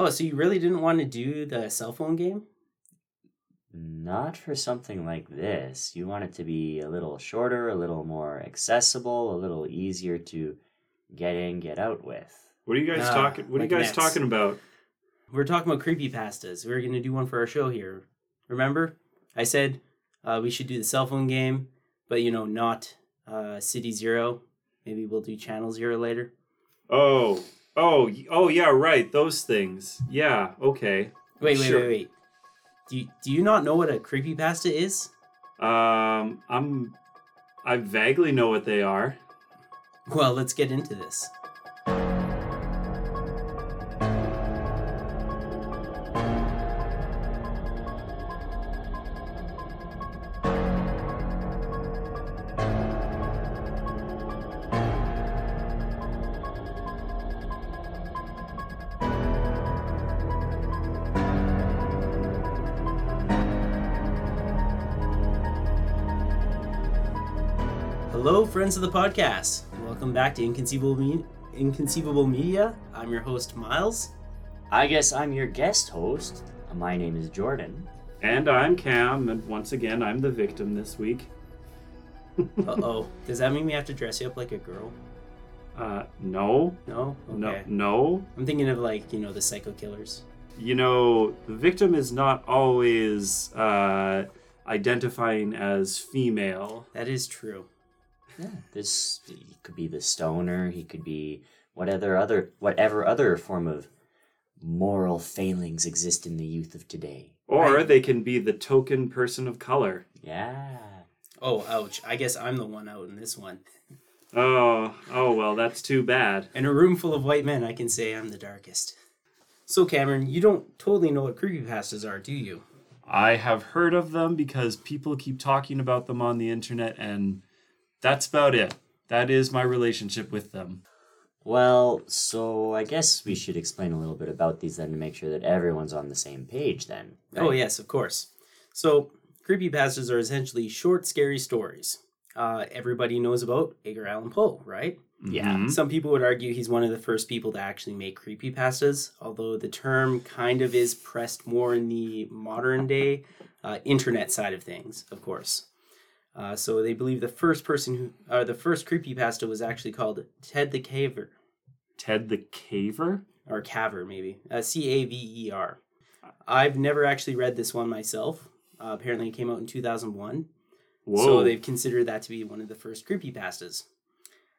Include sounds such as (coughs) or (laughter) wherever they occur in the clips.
Oh, so you really didn't want to do the cell phone game? Not for something like this. You want it to be a little shorter, a little more accessible, a little easier to get in, get out with. What are you guys Ah, talking? What are you guys Nets. talking about? We're talking about creepy pastas. We're going to do one for our show here. Remember? I said uh, we should do the cell phone game, but you know, not uh, City Zero. Maybe we'll do Channel Zero later. Oh, oh, oh, yeah, right. Those things. Yeah. Okay. Wait, wait, Sure. wait, wait. Do you, do you not know what a creepypasta is? Um, I'm. I vaguely know what they are. Well, let's get into this. Friends of the podcast. Welcome back to Inconceivable, Me- Inconceivable Media. I'm your host, Myles. I guess I'm your guest host. My name is Jordan. And I'm Cam, and once again, I'm the victim this week. (laughs) Uh oh. Does that mean we have to dress you up like a girl? Uh, no, No? Okay. no, no. I'm thinking of like, you know, the psycho killers. You know, the victim is not always uh, identifying as female. That is true. Yeah, this he could be the stoner. He could be whatever other whatever other form of moral failings exist in the youth of today. Or Right. they can be the token person of color. Yeah. Oh, ouch. I guess I'm the one out in this one. Oh, oh well, that's too bad. In a room full of white men, I can say I'm the darkest. So, Cameron, you don't totally know what creepypastas are, do you? I have heard of them because people keep talking about them on the internet, and that's about it. That is my relationship with them. Well, so I guess we should explain a little bit about these then to make sure that everyone's on the same page then. Oh, yes, of course. So, creepypastas are essentially short, scary stories. Uh, everybody knows about Edgar Allan Poe, right? Yeah. Mhm. Some people would argue he's one of the first people to actually make creepypastas, although the term kind of is pressed more in the modern day uh, internet side of things, of course. Uh, so they believe the first person who, or the first creepypasta was actually called Ted the Caver, Ted the Caver? or Caver maybe, uh, C A V E R. I've never actually read this one myself. Uh, apparently, it came out in 2001. Whoa. So they've considered that to be one of the first creepypastas.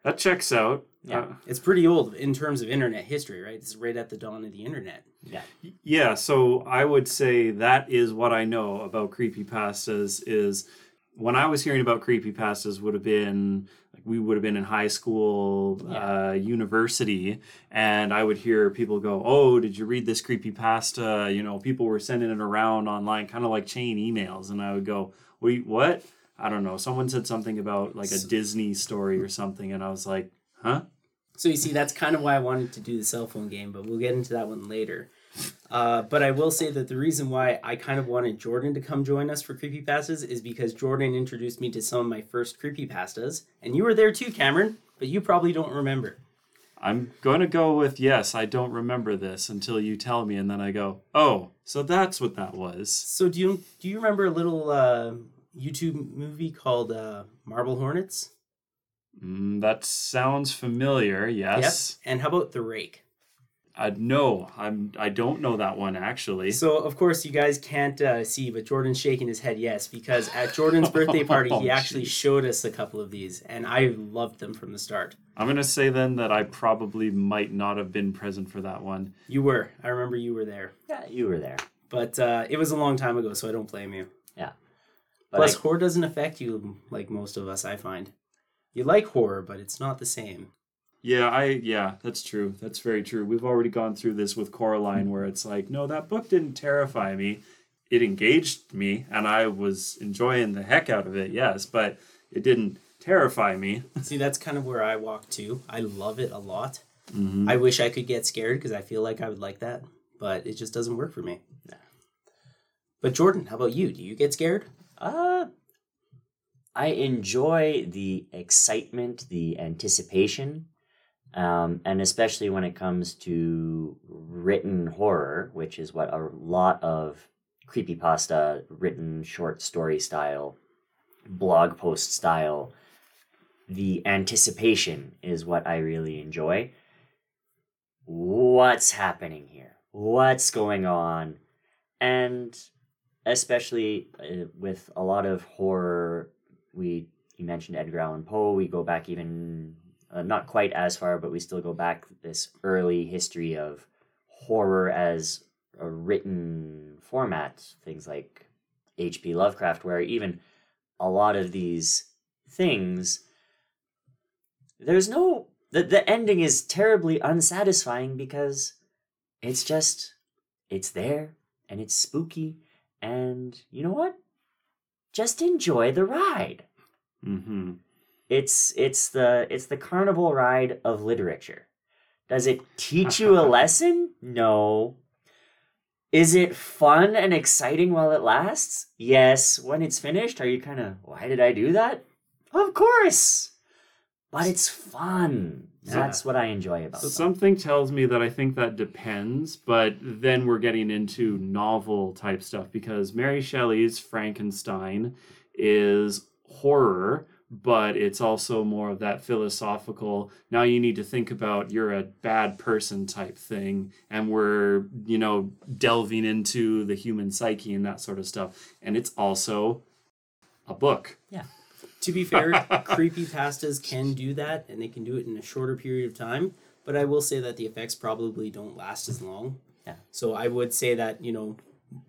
that checks out. Yeah, Uh, it's pretty old in terms of internet history, right? It's right at the dawn of the internet. Yeah. yeah, so I would say that is what I know about creepypastas is when I was hearing about creepypastas would have been like we would have been in high school, uh, university, and I would hear people go, "Oh, did you read this creepypasta?" You know, people were sending it around online, kind of like chain emails, and I would go, "Wait, what?" I don't know. Someone said something about like a So- Disney story or something, and I was like, "Huh?" So you see, that's kind of why I wanted to do the cell phone game, but we'll get into that one later. Uh, but I will say that the reason why I kind of wanted Jordan to come join us for creepypastas is because Jordan introduced me to some of my first creepy pastas, and you were there too, Cameron, but you probably don't remember. I'm going to go with yes, I don't remember this until you tell me, and then I go, oh, so that's what that was. So do you do you remember a little uh, YouTube movie called uh, Marble Hornets? Mm, that sounds familiar, yes. Yep. And how about The Rake? Uh, no, I'm, I don't know that one actually. So of course you guys can't uh, see, but Jordan's shaking his head yes because at Jordan's (laughs) birthday party he Oh, actually jeez. showed us a couple of these, and I loved them from the start. I'm going to say then that I probably might not have been present for that one. You were, I remember you were there, Yeah, you were there. but uh, it was a long time ago, so I don't blame you. But Plus, I- horror doesn't affect you like most of us. I find you like horror, but it's not the same. Yeah, I yeah, that's true. That's very true. We've already gone through this with Coraline where it's like, no, that book didn't terrify me. It engaged me and I was enjoying the heck out of it. Yes, but it didn't terrify me. (laughs) See, that's kind of where I walk too. I love it a lot. Mhm. I wish I could get scared because I feel like I would like that, but it just doesn't work for me. No. But Jordan, how about you? Do you get scared? Uh, I enjoy the excitement, the anticipation. Um, and especially when it comes to written horror, which is what a lot of creepypasta, written short story style, blog post style, the anticipation is what I really enjoy. What's happening here? What's going on? And especially uh, with a lot of horror, we you mentioned Edgar Allan Poe. We go back even uh, not quite as far, but we still go back this early history of horror as a written format. Things like H.P. Lovecraft, where even a lot of these things, there's no the the ending is terribly unsatisfying because it's just it's there and it's spooky and you know what? Just enjoy the ride. Mm-hmm. It's it's the it's the carnival ride of literature. Does it teach you a (laughs) lesson? No. Is it fun and exciting while it lasts? Yes. When it's finished, are you kind of, why did I do that? Of course. But it's fun. That's what I enjoy about So them. something tells me that I think that depends, but then we're getting into novel type stuff because Mary Shelley's Frankenstein is horror, but it's also more of that philosophical. Now you need to think about you're a bad person type thing, and we're you know delving into the human psyche and that sort of stuff. And it's also a book. Yeah. To be fair, (laughs) creepy pastas can do that, and they can do it in a shorter period of time. But I will say that the effects probably don't last as long. Yeah. So I would say that you know,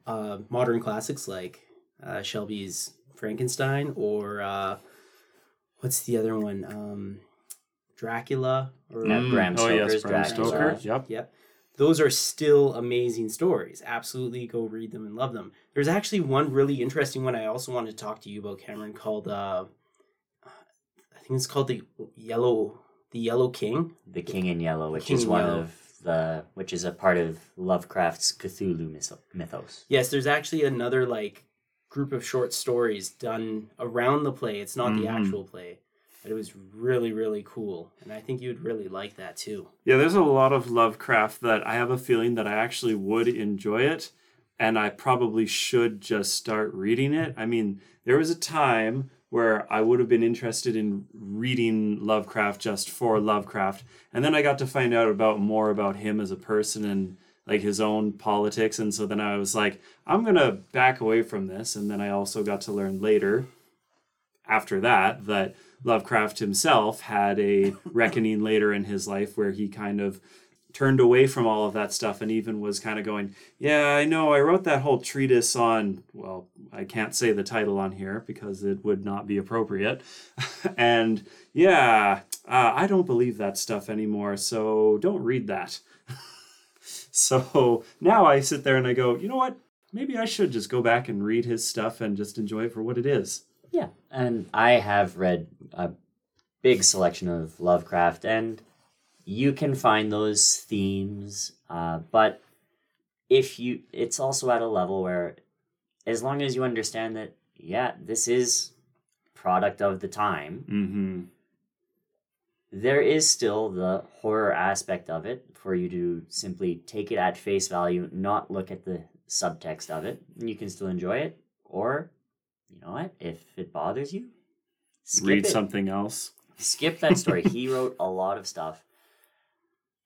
uh, modern classics like uh, Shelby's Frankenstein or uh, what's the other one, um, Dracula or Yeah, Bram oh yes, Stoker's Bram Dracula. Stoker. Yep. Yep. Those are still amazing stories. Absolutely go read them and love them. There's actually one really interesting one I also wanted to talk to you about, Cameron, called uh I think it's called the Yellow the Yellow King. The King in Yellow, which King is one Yellow. of the, which is a part of Lovecraft's Cthulhu mythos. Yes, there's actually another like group of short stories done around the play. It's not the Mhm. actual play. But it was really, really cool. And I think you'd really like that too. Yeah, there's a lot of Lovecraft that I have a feeling that I actually would enjoy it, and I probably should just start reading it. I mean, there was a time where I would have been interested in reading Lovecraft just for Lovecraft, and then I got to find out about more about him as a person and like his own politics, and so then I was like, I'm gonna back away from this, and then I also got to learn later after that that Lovecraft himself had a (laughs) reckoning later in his life where he kind of turned away from all of that stuff and even was kind of going, Yeah, I know, I wrote that whole treatise on, well, I can't say the title on here because it would not be appropriate. (laughs) and yeah, uh, I don't believe that stuff anymore, so don't read that. So (laughs) now I sit there and I go, You know what? Maybe I should just go back and read his stuff and just enjoy it for what it is. Yeah, and I have read a big selection of Lovecraft, and you can find those themes. Uh, but if you, it's also at a level where, as long as you understand that, yeah, this is product of the time, Mm-hmm. There is still the horror aspect of it for you to simply take it at face value, not look at the subtext of it, and you can still enjoy it. Or, you know what, if it bothers you, skip Read it. something else. Skip that story. (laughs) he wrote a lot of stuff,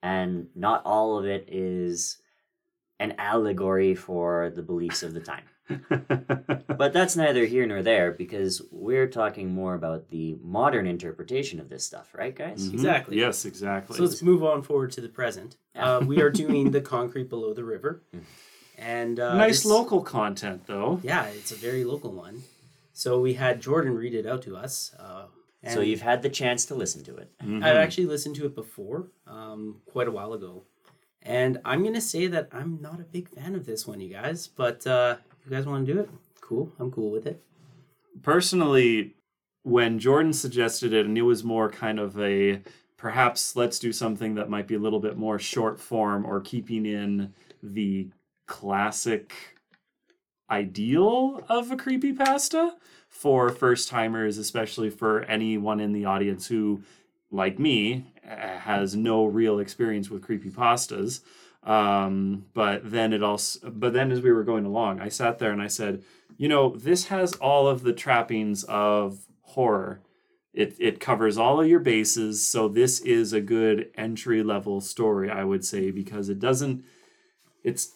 and not all of it is an allegory for the beliefs of the time. (laughs) But that's neither here nor there because we're talking more about the modern interpretation of this stuff, right, guys? Mhm. Exactly. Yes, exactly. So let's move on forward to the present. Uh, we are doing the (laughs) concrete below the river, and uh, nice this- local content, though. Yeah, it's a very local one. So we had Jordan read it out to us. Uh, and So you've had the chance to listen to it. Mhm. I've actually listened to it before, um, quite a while ago, and I'm gonna say that I'm not a big fan of this one, you guys. But uh, if you guys want to do it, cool. I'm cool with it. personally, when Jordan suggested it, and it was more kind of a perhaps let's do something that might be a little bit more short form or keeping in the classic ideal of a creepy pasta for first timers, especially for anyone in the audience who, like me, has no real experience with creepy pastas. Um, but then it also, but then as we were going along, I sat there and I said, you know, this has all of the trappings of horror. It, it covers all of your bases, so this is a good entry level story, I would say, because it doesn't. It's.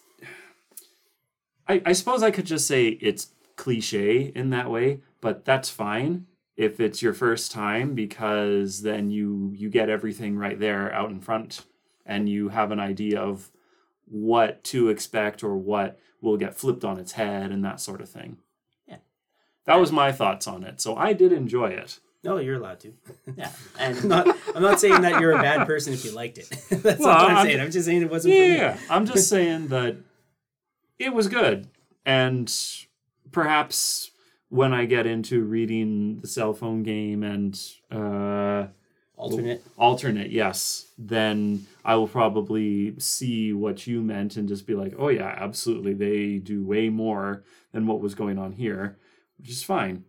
I, I suppose I could just say it's cliche in that way, but that's fine if it's your first time because then you you get everything right there out in front and you have an idea of what to expect or what will get flipped on its head and that sort of thing. Yeah. That was my thoughts on it. So I did enjoy it. No, you're allowed to. (laughs) Yeah, I'm and not. I'm not saying that you're a bad person if you liked it. (laughs) That's Well, not what I'm, I'm- saying. I'm just saying it wasn't. Yeah, I'm just saying that it was good. And perhaps when I get into reading the cell phone game and uh Alternate. alternate, yes, then I will probably see what you meant and just be like, oh, yeah, absolutely. They do way more than what was going on here, which is fine.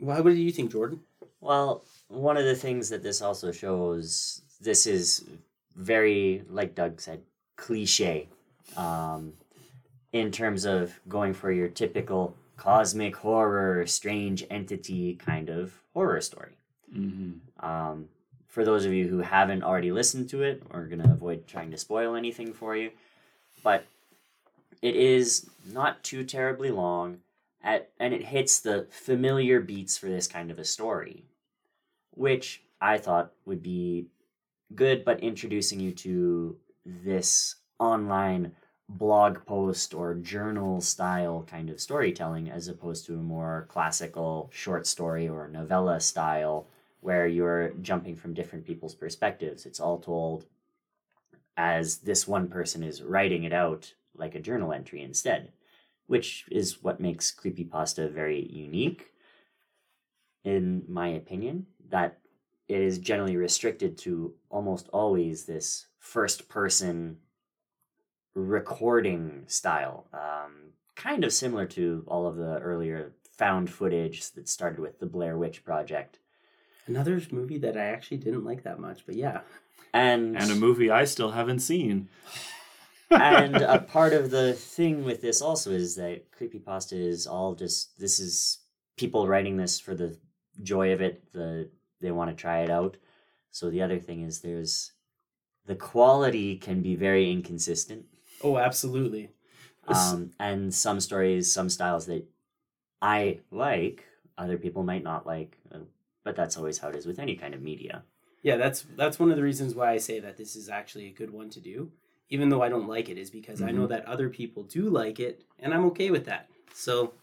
Well, what do you think, Jordan? well, one of the things that this also shows, this is very, like Doug said, cliche, um, in terms of going for your typical cosmic horror, strange entity kind of horror story. Mm-hmm. Um, for those of you who haven't already listened to it, we're going to avoid trying to spoil anything for you. But it is not too terribly long, at, and it hits the familiar beats for this kind of a story, which I thought would be good, but introducing you to this online blog post or journal style kind of storytelling as opposed to a more classical short story or novella style where you're jumping from different people's perspectives. It's all told as this one person is writing it out like a journal entry instead, which is what makes creepypasta very unique, in my opinion, that it is generally restricted to almost always this first person recording style, um, kind of similar to all of the earlier found footage that started with the Blair Witch Project. Another movie that I actually didn't like that much, but yeah. And And a movie I still haven't seen. and a (laughs) part of the thing with this also is that creepypasta is all just this is people writing this for the joy of it the they want to try it out so the other thing is there's the quality can be very inconsistent Oh, absolutely. Um, and some stories some styles that i like other people might not like uh, but that's always how it is with any kind of media Yeah, that's that's one of the reasons why I say that this is actually a good one to do, even though I don't like it, is because I know that other people do like it, and I'm okay with that. So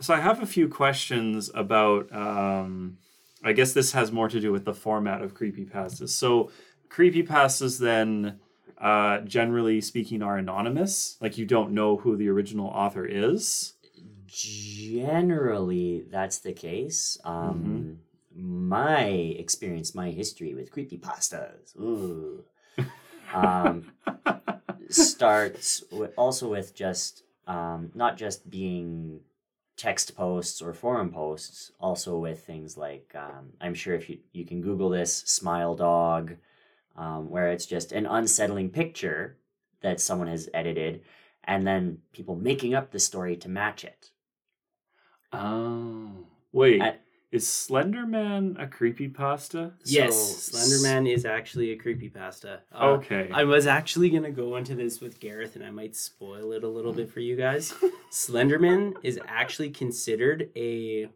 So I have a few questions about. Um, I guess this has more to do with the format of creepypastas. So creepypastas then, uh, generally speaking, are anonymous. Like you don't know who the original author is. Generally, that's the case. Um, My experience, my history with creepypastas, ooh, um, (laughs) starts with, also with just um, not just being text posts or forum posts, also with things like um, I'm sure if you you can Google this smile dog, um, where it's just an unsettling picture that someone has edited, and then people making up the story to match it. Oh, wait. Is Slenderman a creepy pasta? yes, So- Slenderman is actually a creepypasta. Uh, Okay. I was actually gonna go into this with Gareth, and I might spoil it a little bit for you guys. (laughs) Slenderman is actually considered a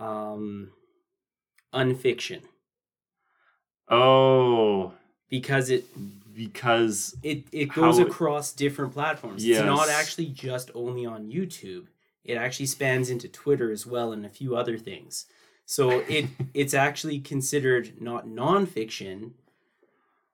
um unfiction oh, because it because it it goes How it- across different platforms. Yes. It's not actually just only on YouTube. It actually spans into Twitter as well and a few other things. So it (laughs) it's actually considered not nonfiction,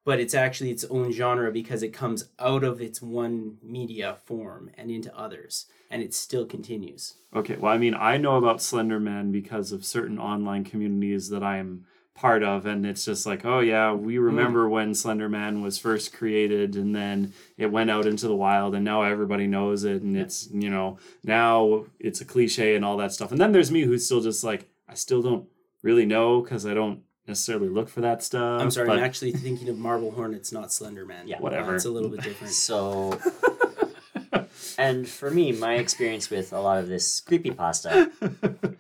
but it's actually its own genre because it comes out of its one media form and into others, and it still continues. Okay, well, I mean, I know about Slender Man because of certain online communities that I'm part of, and it's just like, oh yeah, we remember when Slenderman was first created, and then it went out into the wild, and now everybody knows it, and it's you know now it's a cliche and all that stuff. And then there's me who's still just like, I still don't really know because I don't necessarily look for that stuff. I'm sorry, but I'm actually thinking of Marble Hornets, not Slender Man. Yeah. Whatever. Uh, it's a little bit different. So, (laughs) and for me, my experience with a lot of this creepy pasta (laughs)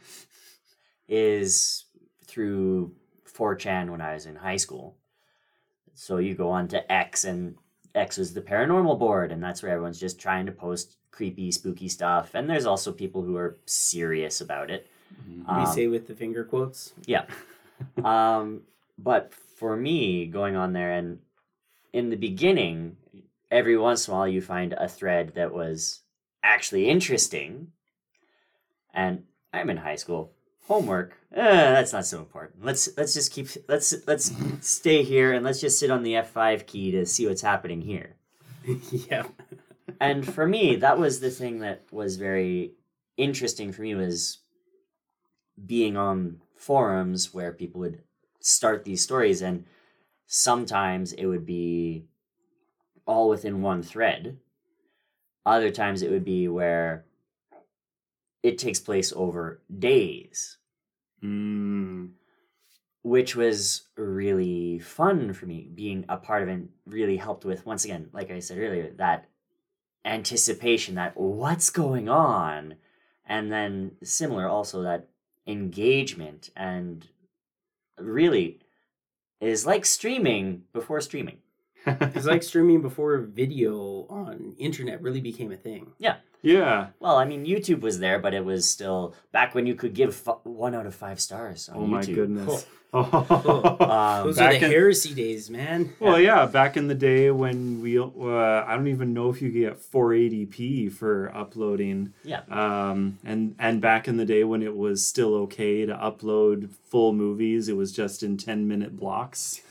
is through 4chan when I was in high school. So you go on to X, and X was the paranormal board, and that's where everyone's just trying to post creepy, spooky stuff. And there's also people who are serious about it. we Um, say with the finger quotes. yeah. (laughs) um, but for me, going on there, and in the beginning, every once in a while you find a thread that was actually interesting. And I'm in high school. Homework, eh, that's not so important. Let's let's just keep let's let's (laughs) stay here and let's just sit on the F5 key to see what's happening here (laughs) yeah. and for me that was the thing that was very interesting for me was being on forums where people would start these stories and sometimes it would be all within one thread other times it would be where it takes place over days Mm, which was really fun for me being a part of it really helped with once again like i said earlier that anticipation that what's going on? And then similar also that engagement and really is like streaming before streaming (laughs) It's like streaming before video on internet really became a thing. yeah. Yeah. Well i mean youtube was there but it was still back when you could give f- one out of five stars on Oh my youtube goodness. (laughs) um, Those are Back the in- heresy days, man. Well, yeah, back in the day when we, uh, I don't even know if you get 480p for uploading. yeah Um, and and back in the day when it was still okay to upload full movies, it was just in 10 minute blocks. (laughs)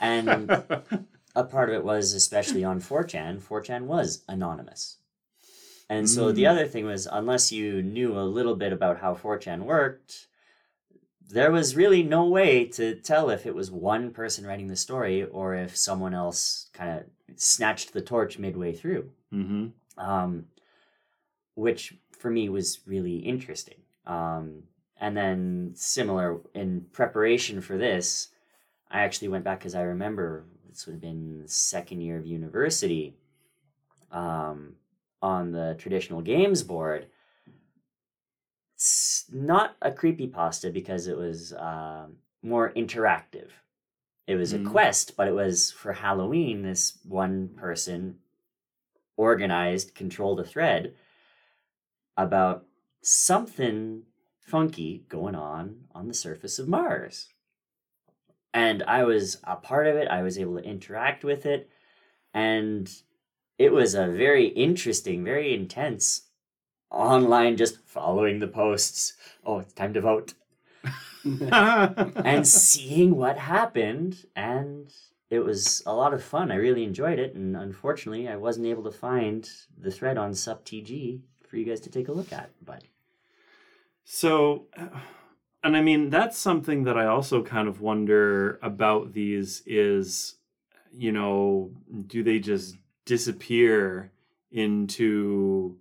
and (laughs) a part of it was especially on 4chan 4chan was anonymous and so the Mm. other thing was unless you knew a little bit about how 4chan worked there was really no way to tell if it was one person writing the story or if someone else kind of snatched the torch midway through mm-hmm. um, which for me was really interesting. Um, and then, similar in preparation for this, I actually went back because I remember this would have been second year of university um, on the traditional games board. It's not a creepy pasta because it was um, more interactive. It was Mm. a quest, but it was for Halloween. This one person organized, controlled a thread about something funky going on on the surface of Mars. And I was a part of it. I was able to interact with it. And it was a very interesting, very intense online, just following the posts. Oh, it's time to vote. (laughs) and seeing what happened. And it was a lot of fun. I really enjoyed it. And unfortunately, I wasn't able to find the thread on SupTG for you guys to take a look at. But So, and I mean, that's something that I also kind of wonder about these is, you know, do they just disappear into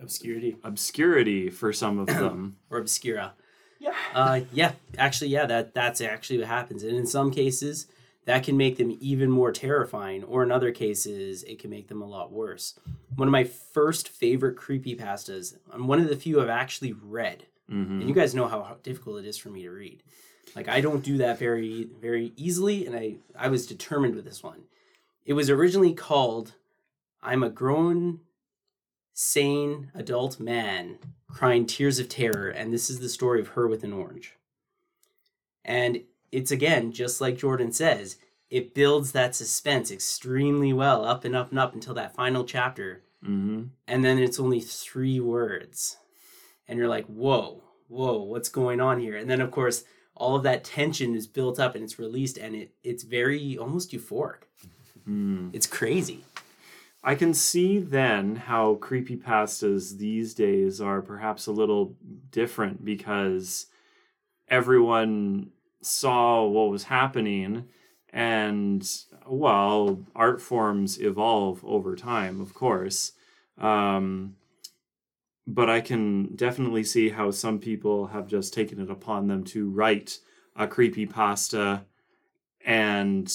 Obscurity obscurity for some of (coughs) them? or obscura. yeah. Uh, yeah, actually, yeah, that that's actually what happens, and in some cases, that can make them even more terrifying, or in other cases, it can make them a lot worse. One of my first favorite creepypastas, I'm one of the few I've actually read, Mm-hmm. and you guys know how, difficult it is for me to read. Like I don't do that very very easily, and I I was determined with this one. It was originally called "I'm a grown, sane adult man crying tears of terror," and this is the story of her with an orange. And it's again just like Jordan says, it builds that suspense extremely well, up and up and up until that final chapter Mm-hmm. and then it's only three words and you're like whoa whoa what's going on here? And then of course all of that tension is built up and it's released and it it's very almost euphoric. Mm. it's crazy. I can see then how creepy pastas these days are perhaps a little different because everyone saw what was happening and well art forms evolve over time of course. Um, but i can definitely see how some people have just taken it upon them to write a creepy pasta and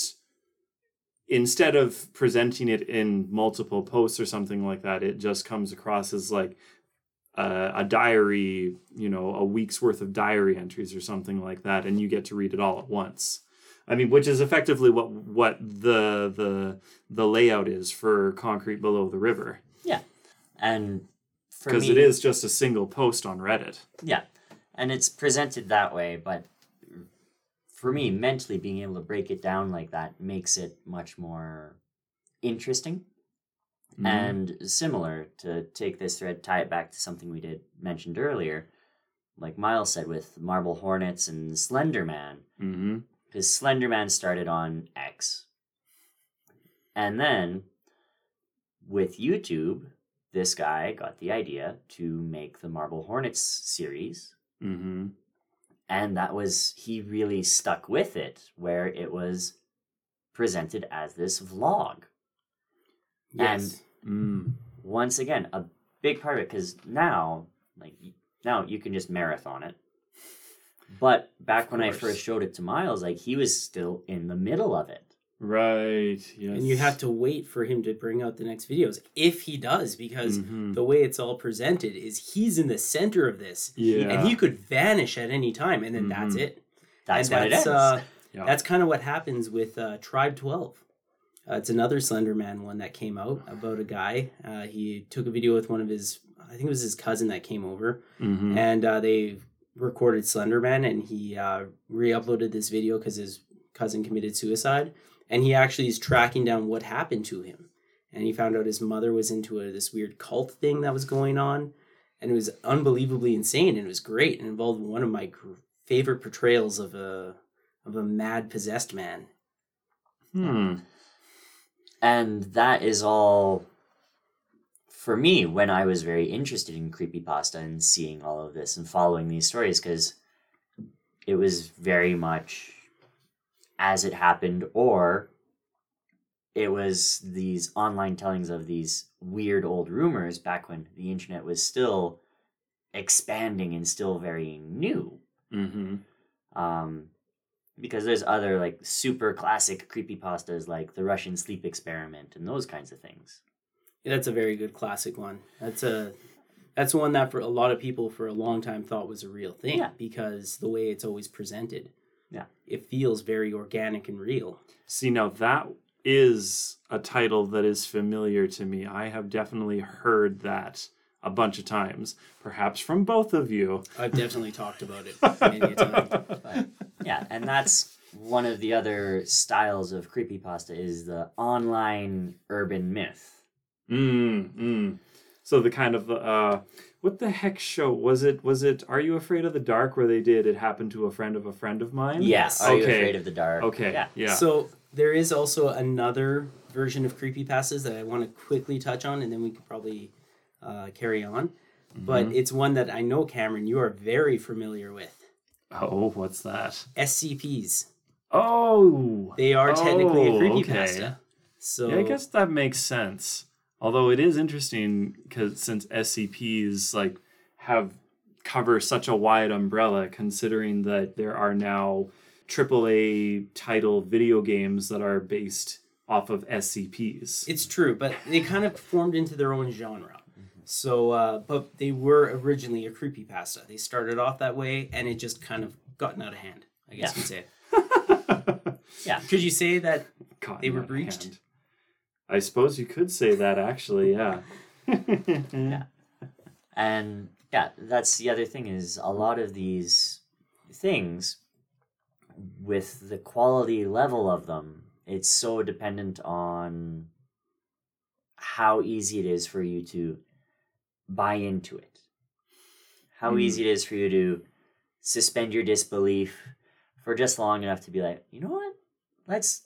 instead of presenting it in multiple posts or something like that it just comes across as like a, a diary you know a week's worth of diary entries or something like that and you get to read it all at once. I mean which is effectively what what the the the layout is for concrete below the river. Yeah, And for because it is just a single post on reddit. Yeah, and it's presented that way, but for me, mentally being able to break it down like that makes it much more interesting. Mhm. and similar to take this thread, tie it back to something we did mentioned earlier, like Myles said with Marble Hornets and Slender Man, mm-hmm. because Slenderman started on X, and then with YouTube, this guy got the idea to make the Marble Hornets series Mm-hmm. and that was he really stuck with it where it was presented as this vlog Yes. Mm. once again a big part of it because now like now you can just marathon it but back when i first showed it to Myles like he was still in the middle of it Right. Yes. and you have to wait for him to bring out the next videos if he does because Mhm. the way it's all presented is he's in the center of this Yeah. and he could vanish at any time and then that's Mhm. it that's and what that's, it is Uh, Yeah. That's kind of what happens with uh, Tribe 12. Uh, it's another Slenderman one that came out about a guy. Uh, he took a video with one of his, I think it was his cousin that came over, Mhm. and uh, they recorded Slenderman, and he uh, re-uploaded this video because his cousin committed suicide, and he actually is tracking down what happened to him, and he found out his mother was into a, this weird cult thing that was going on, and it was unbelievably insane, and it was great, and involved one of my gr- favorite portrayals of a of a mad possessed man. Hmm. and that is all for me when i was very interested in creepypasta and seeing all of this and following these stories because it was very much as it happened or it was these online tellings of these weird old rumors back when the internet was still expanding and still very new Mm-hmm. um, because there's other like super classic creepy pastas like the Russian sleep experiment and those kinds of things. That's a very good classic one. That's a that's one that for a lot of people for a long time thought was a real thing Yeah. because the way it's always presented. Yeah. It feels very organic and real. See, now that is a title that is familiar to me. I have definitely heard that a bunch of times, perhaps from both of you. I've definitely talked about it (laughs) many a time. But yeah, and that's one of the other styles of creepypasta is the online urban myth. Mm, mm. So the kind of uh, what the heck show was it? Was it Are You Afraid of the Dark? Where they did it happened to a friend of a friend of mine. Yes. Are you Okay. afraid of the dark? Okay. Yeah. Yeah. So there is also another version of creepy pastas that I want to quickly touch on and then we could probably uh, carry on. But Mm-hmm. it's one that I know Cameron you are very familiar with. oh, what's that? SCPs. Oh. They are technically a Oh, creepypasta. okay. So Yeah, I guess that makes sense. Although it is interesting because since SCPs like have cover such a wide umbrella, considering that there are now AAA title video games that are based off of SCPs. It's true, but they kind of formed into their own genre. So, uh, but they were originally a creepypasta. They started off that way, and it just kind of gotten out of hand. I guess Yeah. you could say. (laughs) (laughs) Yeah. Could you say that? Caught They were out of breached? I suppose you could say that actually, yeah. Yeah. And yeah, that's the other thing is a lot of these things with the quality level of them, it's so dependent on how easy it is for you to buy into it. How Hmm. easy it is for you to suspend your disbelief for just long enough to be like, you know what? Let's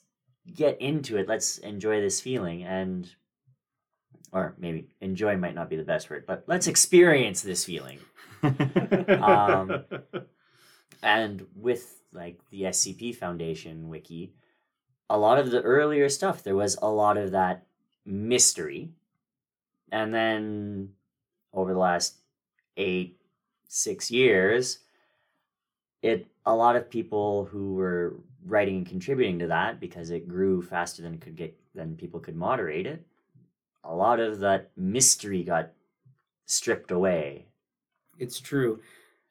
get into it. Let's enjoy this feeling and or maybe enjoy might not be the best word, but let's experience this feeling. Um, (laughs) And with like the SCP Foundation wiki, a lot of the earlier stuff, there was a lot of that mystery. And then over the last eight, six years, it a lot of people who were writing and contributing to that because it grew faster than it could get than people could moderate it. A lot of that mystery got stripped away. It's true.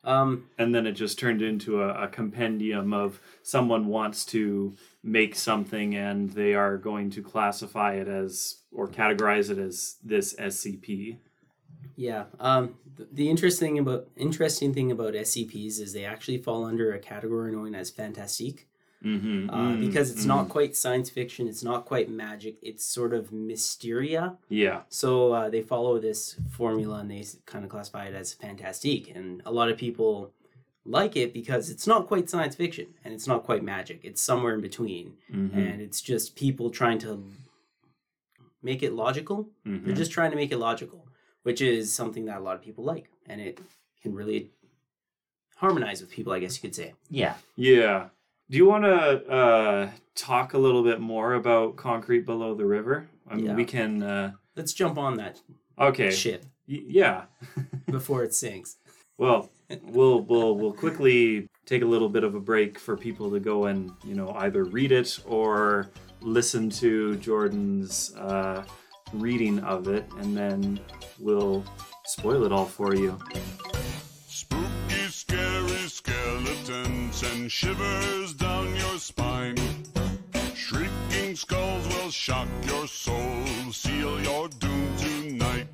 Um, and then it just turned into a, a compendium of someone wants to make something and they are going to classify it as or categorize it as this SCP. yeah. Um, the, the interesting about interesting thing about SCPs is they actually fall under a category known as fantastique. Mm-hmm. Uh, because it's not quite science fiction, it's not quite magic, it's sort of mysteria. Yeah. So uh, they follow this formula and they kind of classify it as fantastique. And a lot of people like it because it's not quite science fiction and it's not quite magic. It's somewhere in between. Mm-hmm. And it's just people trying to make it logical. Mm-hmm. They're just trying to make it logical, which is something that a lot of people like. And it can really harmonize with people, I guess you could say. Yeah. Yeah. Do you want to uh, talk a little bit more about Concrete Below the River? I mean, Yeah. we can. Uh, Let's jump on that okay. ship Y- yeah. (laughs) before it sinks. Well, (laughs) we'll we'll we'll quickly take a little bit of a break for people to go and you know either read it or listen to Jordan's uh, reading of it, and then we'll spoil it all for you. Skeletons and shivers down your spine. Shrieking skulls will shock your soul, seal your doom tonight.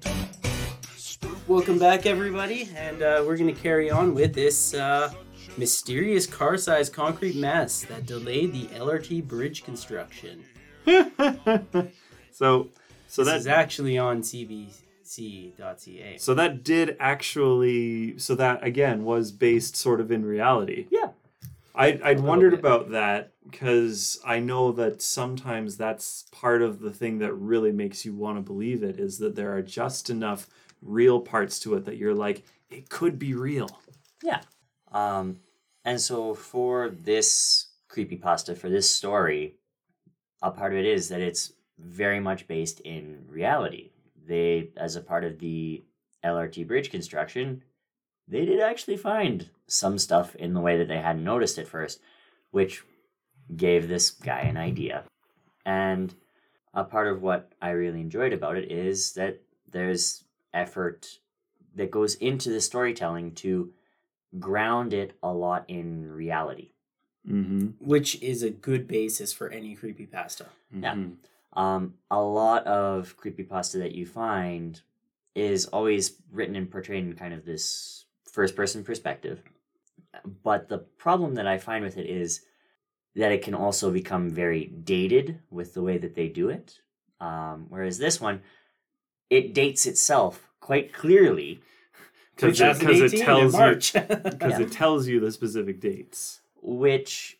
Welcome back, everybody, and uh, we're going to carry on with this uh, mysterious car sized concrete mess that delayed the LRT bridge construction. (laughs) So so this that is actually on CBC.ca. so that did actually so that again was based sort of in reality. Yeah. I I'd wondered bit. about that because I know that sometimes that's part of the thing that really makes you want to believe it is that there are just enough real parts to it that you're like it could be real. Yeah. Um, and so for this creepypasta, for this story, a part of it is that it's very much based in reality. They, as a part of the LRT bridge construction, they did actually find some stuff in the way that they hadn't noticed at first, which gave this guy an idea. And a part of what I really enjoyed about it is that there's effort that goes into the storytelling to ground it a lot in reality. Mm-hmm. Which is a good basis for any creepypasta. Yeah. Um, a lot of creepypasta that you find is always written and portrayed in kind of this first person perspective. But the problem that I find with it is that it can also become very dated with the way that they do it. Um, whereas this one, it dates itself quite clearly. (laughs) Because it 2018 in tells you because (laughs) (laughs) Yeah. it tells you the specific dates. which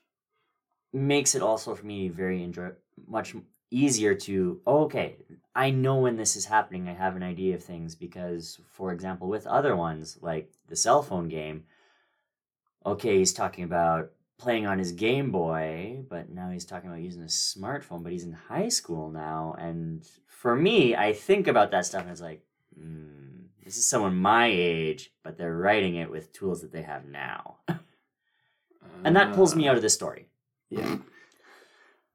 makes it also for me very enjoy much easier to oh, okay i know when this is happening i have an idea of things because for example with other ones like the cell phone game okay he's talking about playing on his game boy but now he's talking about using a smartphone but he's in high school now and for me i think about that stuff and it's like mm, this is someone my age but they're writing it with tools that they have now (laughs) and that pulls me out of the story. yeah.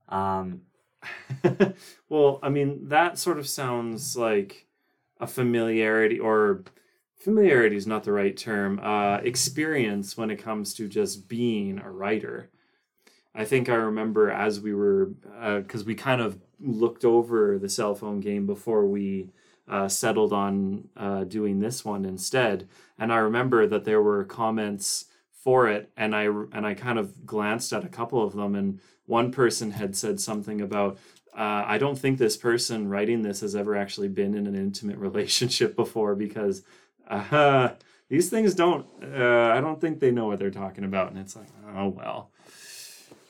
Um, (laughs) well, I mean, that sort of sounds like a familiarity, or familiarity is not the right term, uh, experience when it comes to just being a writer. I think I remember as we were, because we kind of looked over the cell phone game before we uh, settled on uh, doing this one instead. And I remember that there were comments for it, and I and I kind of glanced at a couple of them, and one person had said something about uh, I don't think this person writing this has ever actually been in an intimate (laughs) relationship before because uh, these things don't. Uh, I don't think they know what they're talking about, and it's like, oh well,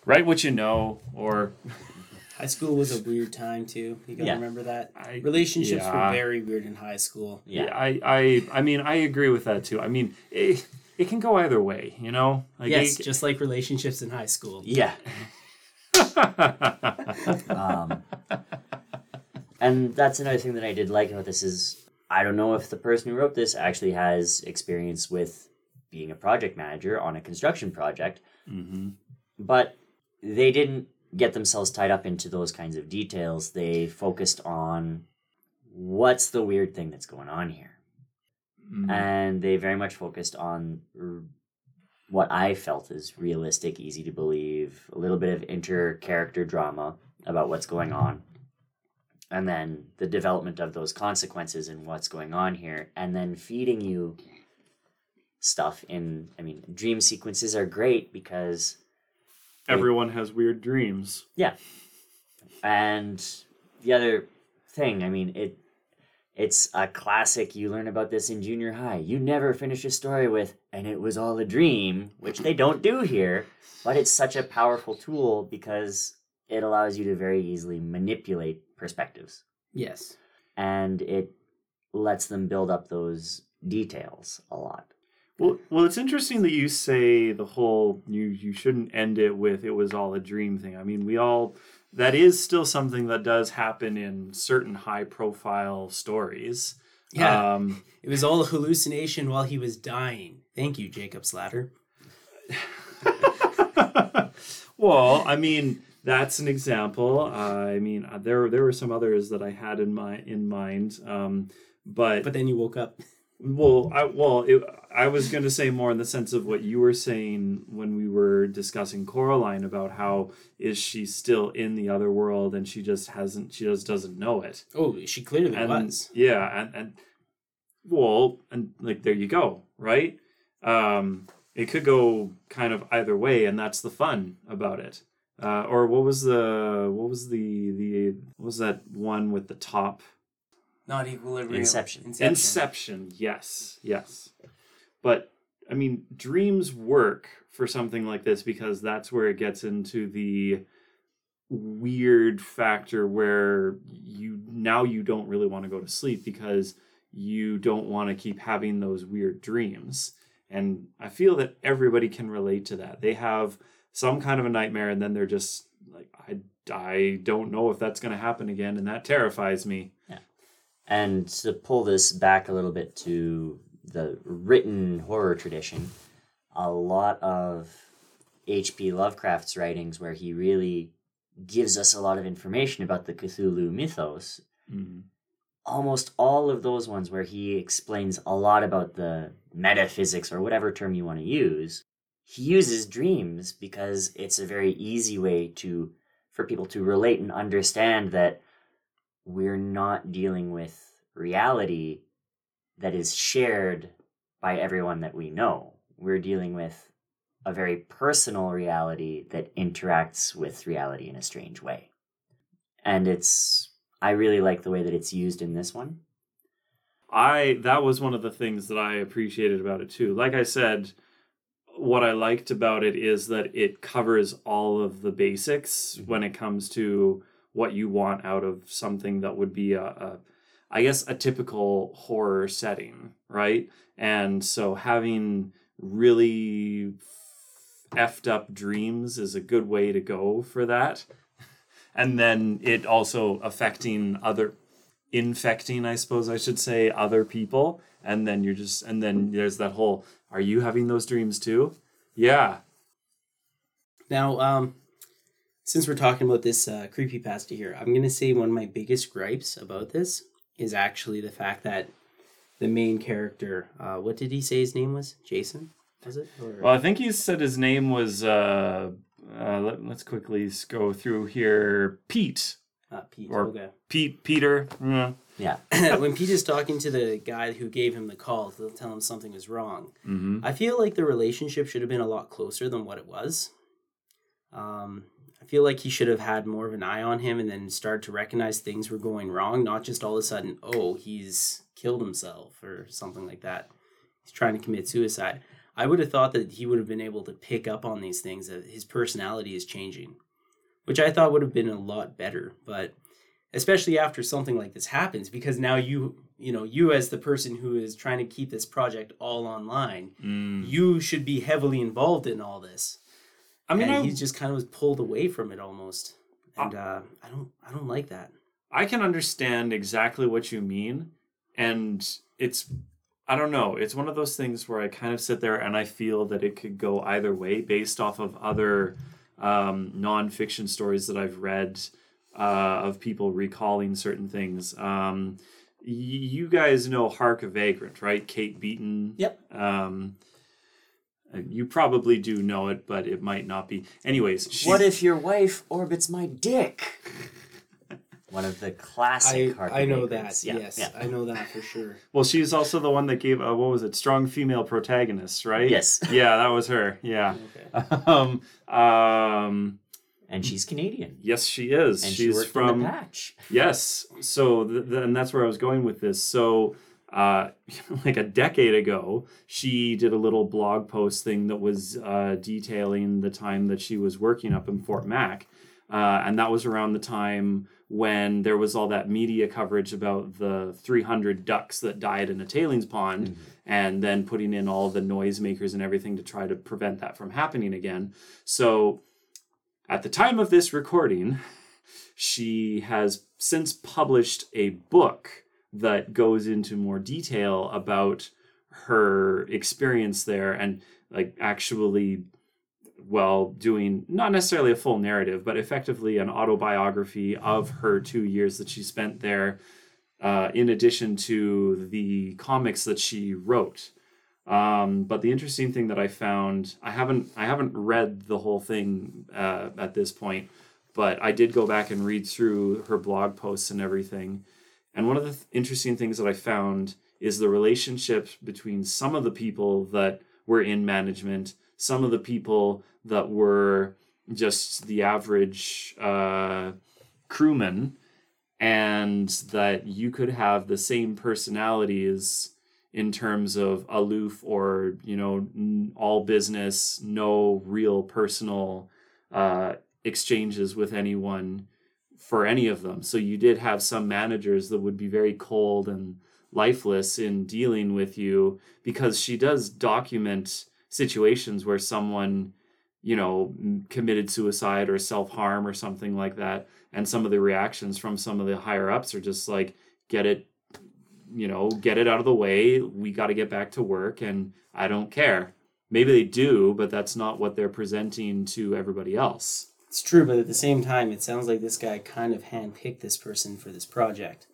write what you know, or (laughs) High school was a weird time too. You gotta Yeah. remember that. I, Relationships yeah. were very weird in high school. yeah. Yeah, I, I, I mean, I agree with that too. I mean, it, it can go either way, you know. Like yes, it- just like relationships in high school. Yeah. (laughs) Um, and that's another thing that I did like about this is I don't know if the person who wrote this actually has experience with being a project manager on a construction project, Mm-hmm. but they didn't get themselves tied up into those kinds of details. They focused on what's the weird thing that's going on here. Mm-hmm. And they very much focused on r- what I felt is realistic, easy to believe, a little bit of inter character drama about what's going on. And then the development of those consequences and what's going on here, and then feeding you stuff in. I mean, dream sequences are great because Everyone has weird dreams. Yeah. And the other thing, I mean, it it's a classic. You learn about this in junior high. You never finish a story with and it was all a dream, which they don't do here, but it's such a powerful tool because it allows you to very easily manipulate perspectives Yes. and it lets them build up those details a lot. Well, well, it's interesting that you say the whole you you shouldn't end it with it was all a dream thing. I mean, we all that is still something that does happen in certain high profile stories. Yeah. Um, It was all a hallucination while he was dying. Thank you, Jacob's Ladder. (laughs) well, I mean, that's an example. Uh, I mean, uh, there there were some others that I had in my in mind, um, but But then you woke up. Well, I well, it, I was going to say more in the sense of what you were saying when we were discussing Coraline about how is she still in the other world and she just hasn't, she just doesn't know it. Oh, she clearly And was. yeah, and and well, and like there you go, right? Um, it could go kind of either way, and that's the fun about it. Uh, or what was the what was the the what was that one with the top Not equilibrium. Inception. Inception. Yes, yes. But I mean, dreams work for something like this because that's where it gets into the weird factor where you now you don't really want to go to sleep because you don't want to keep having those weird dreams. And I feel that everybody can relate to that. They have some kind of a nightmare and then they're just like I I don't know if that's going to happen again and that terrifies me. yeah And to pull this back a little bit to the written horror tradition, a lot of H.P. Lovecraft's writings, where he really gives us a lot of information about the Cthulhu mythos, Mhm. almost all of those ones where he explains a lot about the metaphysics or whatever term you want to use, he uses dreams because it's a very easy way to for people to relate and understand that we're not dealing with reality that is shared by everyone that we know. We're dealing with a very personal reality that interacts with reality in a strange way. And it's, I really like the way that it's used in this one. I that was one of the things that I appreciated about it too. Like I said, what I liked about it is that it covers all of the basics mm-hmm. when it comes to what you want out of something that would be a, a I guess a typical horror setting, right? And so having really effed up dreams is a good way to go for that. (laughs) And then it also affecting other infecting, I suppose I should say, other people. And then you're just, and then there's that whole, are you having those dreams too? Yeah. Now, um, since we're talking about this uh, creepy pasta here, I'm gonna say one of my biggest gripes about this is actually the fact that the main character, uh, what did he say his name was? Jason, was it? Or, Well, I think he said his name was, uh, uh, let, let's quickly go through here. Pete. uh, Pete. or- okay. Pete, Peter. Mm. Yeah. (coughs) when Pete is talking to the guy who gave him the call to tell him something is wrong, hmm I feel like the relationship should have been a lot closer than what it was. Um, I feel like he should have had more of an eye on him and then started to recognize things were going wrong, not just all of a sudden, oh, he's killed himself or something like that. He's trying to commit suicide. I would have thought that he would have been able to pick up on these things, that his personality is changing, which I thought would have been a lot better. But especially after something like this happens, because now you, you know, you as the person who is trying to keep this project all online, Mm. you should be heavily involved in all this. I mean, and I, he just kind of was pulled away from it almost, and uh, I don't, I don't like that. I can understand exactly what you mean, and it's I don't know. It's one of those things where I kind of sit there and I feel that it could go either way based off of other um, nonfiction stories that I've read uh, of people recalling certain things. Um, y- you guys know Hark a Vagrant, right? Kate Beaton. Yep. Um, uh, you probably do know it, but it might not be. Anyways, she's, What if your wife orbits my dick? (laughs) One of the I, classic. Harker I know Bakers. that. Yeah, yes, yeah. I know that for sure. Well, she's also the one that gave uh, what was it? Strong female protagonists, right? Yes. Yeah, that was her. Yeah. (laughs) Okay. (laughs) um, um, And she's Canadian. yes, she is. And she's worked from patch. yes. So, th- th- and that's where I was going with this. So, uh, (laughs) like a decade ago, she did a little blog post thing that was uh, detailing the time that she was working up in Fort Mac, uh, and that was around the time when there was all that media coverage about the 300 ducks that died in a tailings pond and then putting in all the noisemakers and everything to try to prevent that from happening again. So at the time of this recording, she has since published a book that goes into more detail about her experience there and like actually well doing not necessarily a full narrative but effectively an autobiography of her two years that she spent there uh, in addition to the comics that she wrote um, but the interesting thing that i found i haven't i haven't read the whole thing uh, at this point but i did go back and read through her blog posts and everything. And one of the th- interesting things that i found is the relationship between some of the people that were in management some of the people that were just the average uh, crewman and that you could have the same personalities in terms of aloof or you know all business no real personal uh, exchanges with anyone for any of them. So you did have some managers that would be very cold and lifeless in dealing with you because she does document situations where someone you know committed suicide or self-harm or something like that. And some of the reactions from some of the higher ups are just like get it you know get it out of the way we got to get back to work and i don't care maybe they do but that's not what they're presenting to everybody else It's true, but at the same time, it sounds like this guy kind of handpicked this person for this project,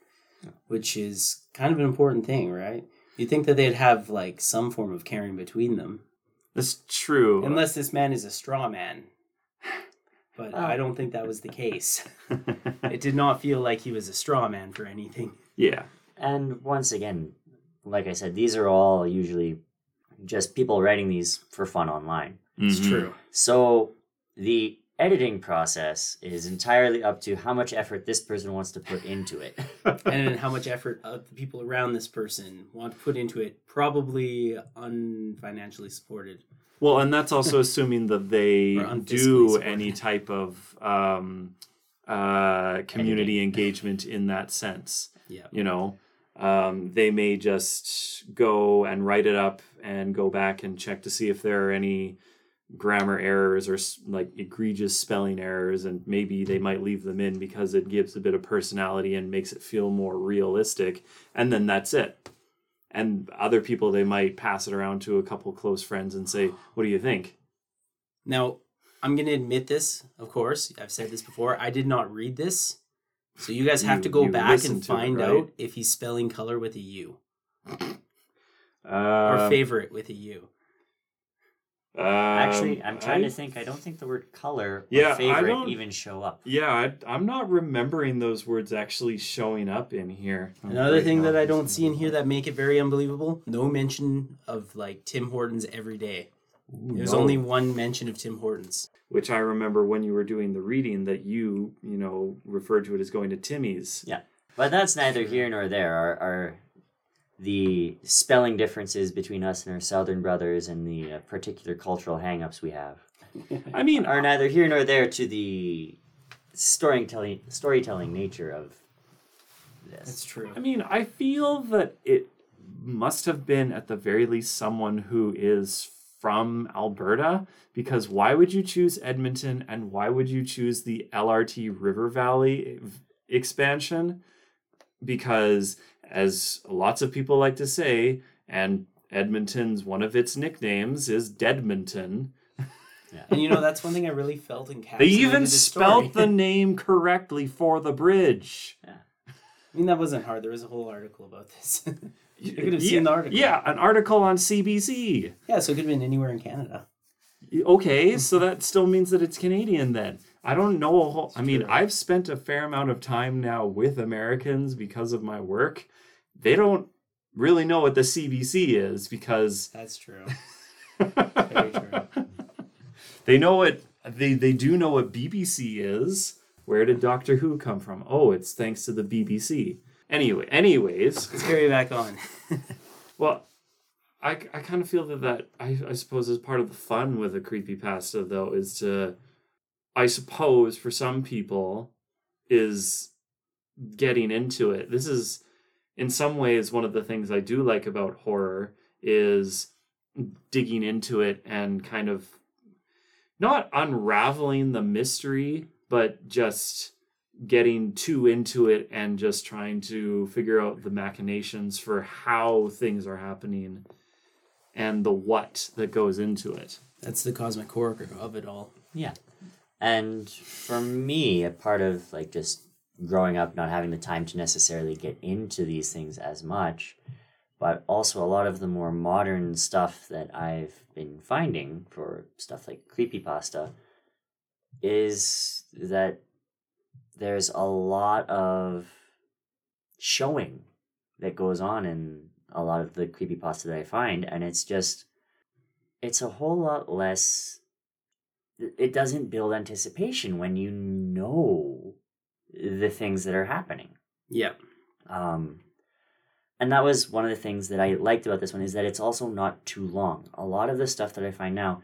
which is kind of an important thing, right? You'd think that they'd have like some form of caring between them, that's true unless this man is a straw man. (laughs) But. I don't think that was the case. (laughs) it did not feel like he was a straw man for anything. yeah And once again, like I said, these are all usually just people writing these for fun online. It's Mhm. true. So the editing process is entirely up to how much effort this person wants to put into it. (laughs) and then how much effort uh, the people around this person want to put into it, probably unfinancially supported. Well, and that's also (laughs) assuming that they do supported. any type of um, uh, community engagement in that sense. Yeah. You know, um, they may just go and write it up and go back and check to see if there are any grammar errors or like egregious spelling errors, and maybe they might leave them in because it gives a bit of personality and makes it feel more realistic, and then that's it and other people they might pass it around to a couple close friends and say what do you think Now, I'm going to admit this, of course. I've said this before. I did not read this. So you guys have You- to go back and to it, find right? out if he's spelling color with a U or uh, favorite with a U. Actually, um, I'm trying I- to think. I don't think the word color or Yeah, I favorite don't- even show up. yeah I, i'm not remembering those words actually showing up in here Another thing that I don't see in here that make it very unbelievable, no mention of like Tim Hortons every day. There's no. only one mention of Tim Hortons. which i remember when you were doing the reading that you you know referred to it as going to timmy's Yeah. But that's neither here nor there. Are, are the spelling differences between us and our southern brothers and the uh, particular cultural hang-ups we have (laughs) i mean are neither here nor there to the storytelling storytelling nature of this. That's true. I mean, I feel that it must have been at the very least someone who is from Alberta because why would you choose Edmonton and why would you choose the LRT River Valley expansion? Because as lots of people like to say, and Edmonton's one of its nicknames is Deadmonton. And you know that's one thing I really felt in Cats. They even spelt the name correctly for the bridge. (laughs) I mean, that wasn't hard. There was a whole article about this. (laughs) you could have seen the article. Yeah, an article on CBC. Yeah, so it could have been anywhere in Canada. Okay, so that still means that it's Canadian then. I don't know a whole I mean, true. I've spent a fair amount of time now with Americans because of my work. They don't really know what the CBC is because (laughs) That's true. (laughs) Very true. they know what they they do know what BBC is. Where did Doctor Who come from? Oh, it's thanks to the BBC. Anyway, anyways, Let's carry it back on. Well, I, I kind of feel that that I, I suppose is part of the fun with a creepypasta though is to I suppose for some people is getting into it. This is in some ways one of the things I do like about horror is digging into it and kind of not unraveling the mystery, but just getting too into it and just trying to figure out the machinations for how things are happening and the what that goes into it. That's the cosmic horror of it all. Yeah. And for me, a part of like just growing up, not having the time to necessarily get into these things as much, but also a lot of the more modern stuff that I've been finding for stuff like creepypasta is that there's a lot of showing that goes on in a lot of the creepy pasta that I find, and it's just it's a whole lot less it doesn't build anticipation when you know the things that are happening. Yeah. Um, and that was one of the things that I liked about this one is that it's also not too long. A lot of the stuff that I find now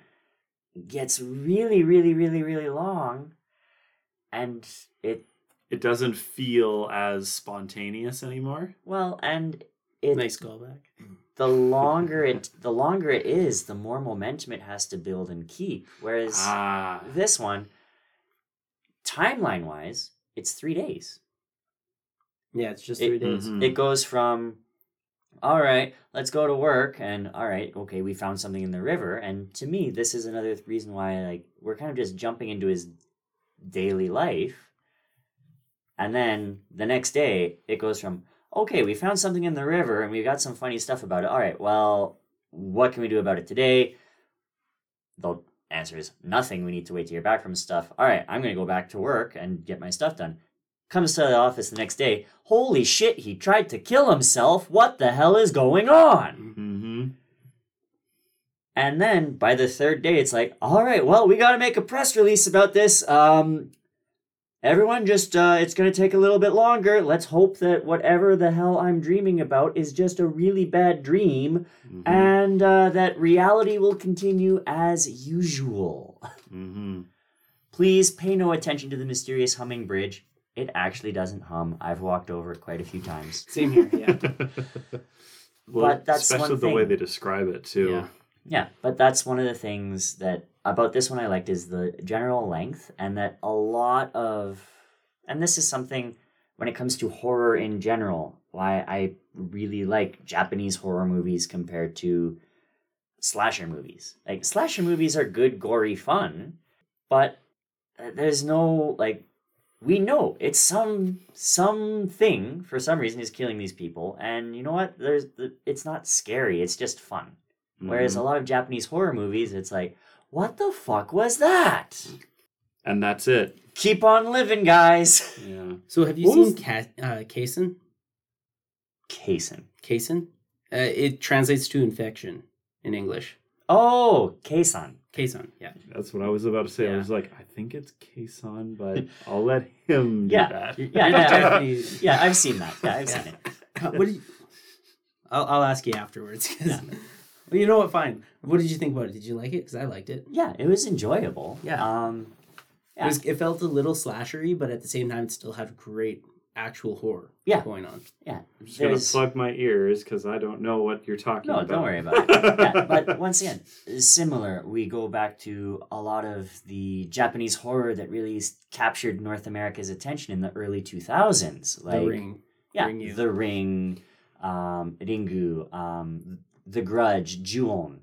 gets really, really, really, really long, and it It doesn't feel as spontaneous anymore. well, and it Nice callback. the longer it (laughs) the longer it is, the more momentum it has to build and keep. Whereas Ah, this one, timeline wise, it's three days. Yeah, it's just It- three days. Mhm. It goes from, all right, let's go to work, and all right, okay, we found something in the river. And to me, this is another reason why like we're kind of just jumping into his daily life. And then the next day, it goes from, okay, we found something in the river and we got some funny stuff about it. All right, well, what can we do about it today? The answer is nothing. We need to wait to hear back from stuff. All right, I'm going to go back to work and get my stuff done. Comes to the office the next day. Holy shit, he tried to kill himself. What the hell is going on? hmm And then by the third day, it's like, all right, well, we got to make a press release about this. Um, everyone, just uh, it's going to take a little bit longer. Let's hope that whatever the hell I'm dreaming about is just a really bad dream, Mm-hmm. and uh, that reality will continue as usual. hmm Please pay no attention to the mysterious humming bridge. It actually doesn't hum. I've walked over it quite a few times. Same here. Yeah. well, (laughs) But that's especially one the way they describe it too. Yeah. Yeah, but that's one of the things that about this one I liked is the general length and that a lot of and this is something when it comes to horror in general why I really like Japanese horror movies compared to slasher movies. Like slasher movies are good gory fun, but there's no like we know it's some something for some reason is killing these people and you know what there's the, it's not scary it's just fun Whereas Mhm. a lot of Japanese horror movies, it's like, what the fuck was that? and that's it. Keep on living, guys. Yeah. So have you What seen was- Cat uh, Cason? Cason. Cason? Uh, it translates to infection in English. Oh, Cason. Cason, yeah. That's what I was about to say. I Yeah. was like, I think it's Kason, but (laughs) I'll let him do Yeah. that. Yeah, You're yeah, Japanese. (laughs) yeah, I've seen that. Yeah, I've Yeah. seen it. Uh, what did you... I'll, I'll ask you afterwards. 'cause- Well, you know what? Fine. What did you think about it? Did you like it? Because I liked it. Yeah, it was enjoyable. Yeah. Um, It, was, it felt a little slashery, but at the same time, it still had great actual horror Yeah. going on. yeah. I'm just gonna There's- plug my ears because I don't know what you're talking No, about. don't worry about it. (laughs) yeah, but once again, similar. We go back to a lot of the Japanese horror that really captured North America's attention in the early 2000s. Like, the Ring. yeah, Ringu. The Ring, um, Ringu, um, The Grudge, Ju-on.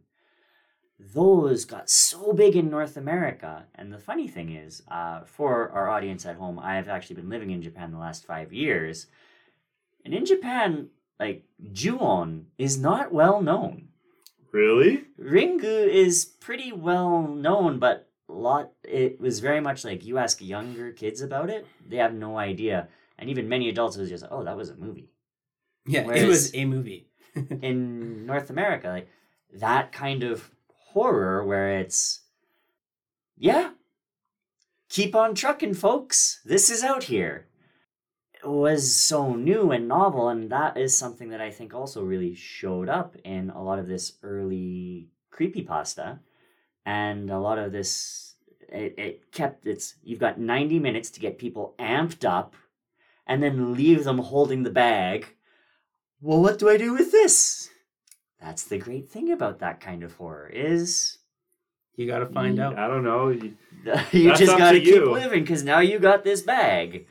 Those got so big in North America. And the funny thing is, uh, for our audience at home, I have actually been living in Japan the last five years. And in Japan, like, Ju-on is not well known. Really? Ringu is pretty well known, but lot it was very much like you ask younger kids about it, they have no idea. And even many adults was just, oh, that was a movie. Yeah, it was a movie. In North America, like that kind of horror where it's yeah. Keep on trucking, folks. This is out here. It was so new and novel, and that is something that I think also really showed up in a lot of this early creepypasta. And a lot of this it, it kept its you've got 90 minutes to get people amped up and then leave them holding the bag well, what do I do with this? That's the great thing about that kind of horror is You got to find out. I don't know. You- (laughs) you just got to to keep you. living because now you got this bag.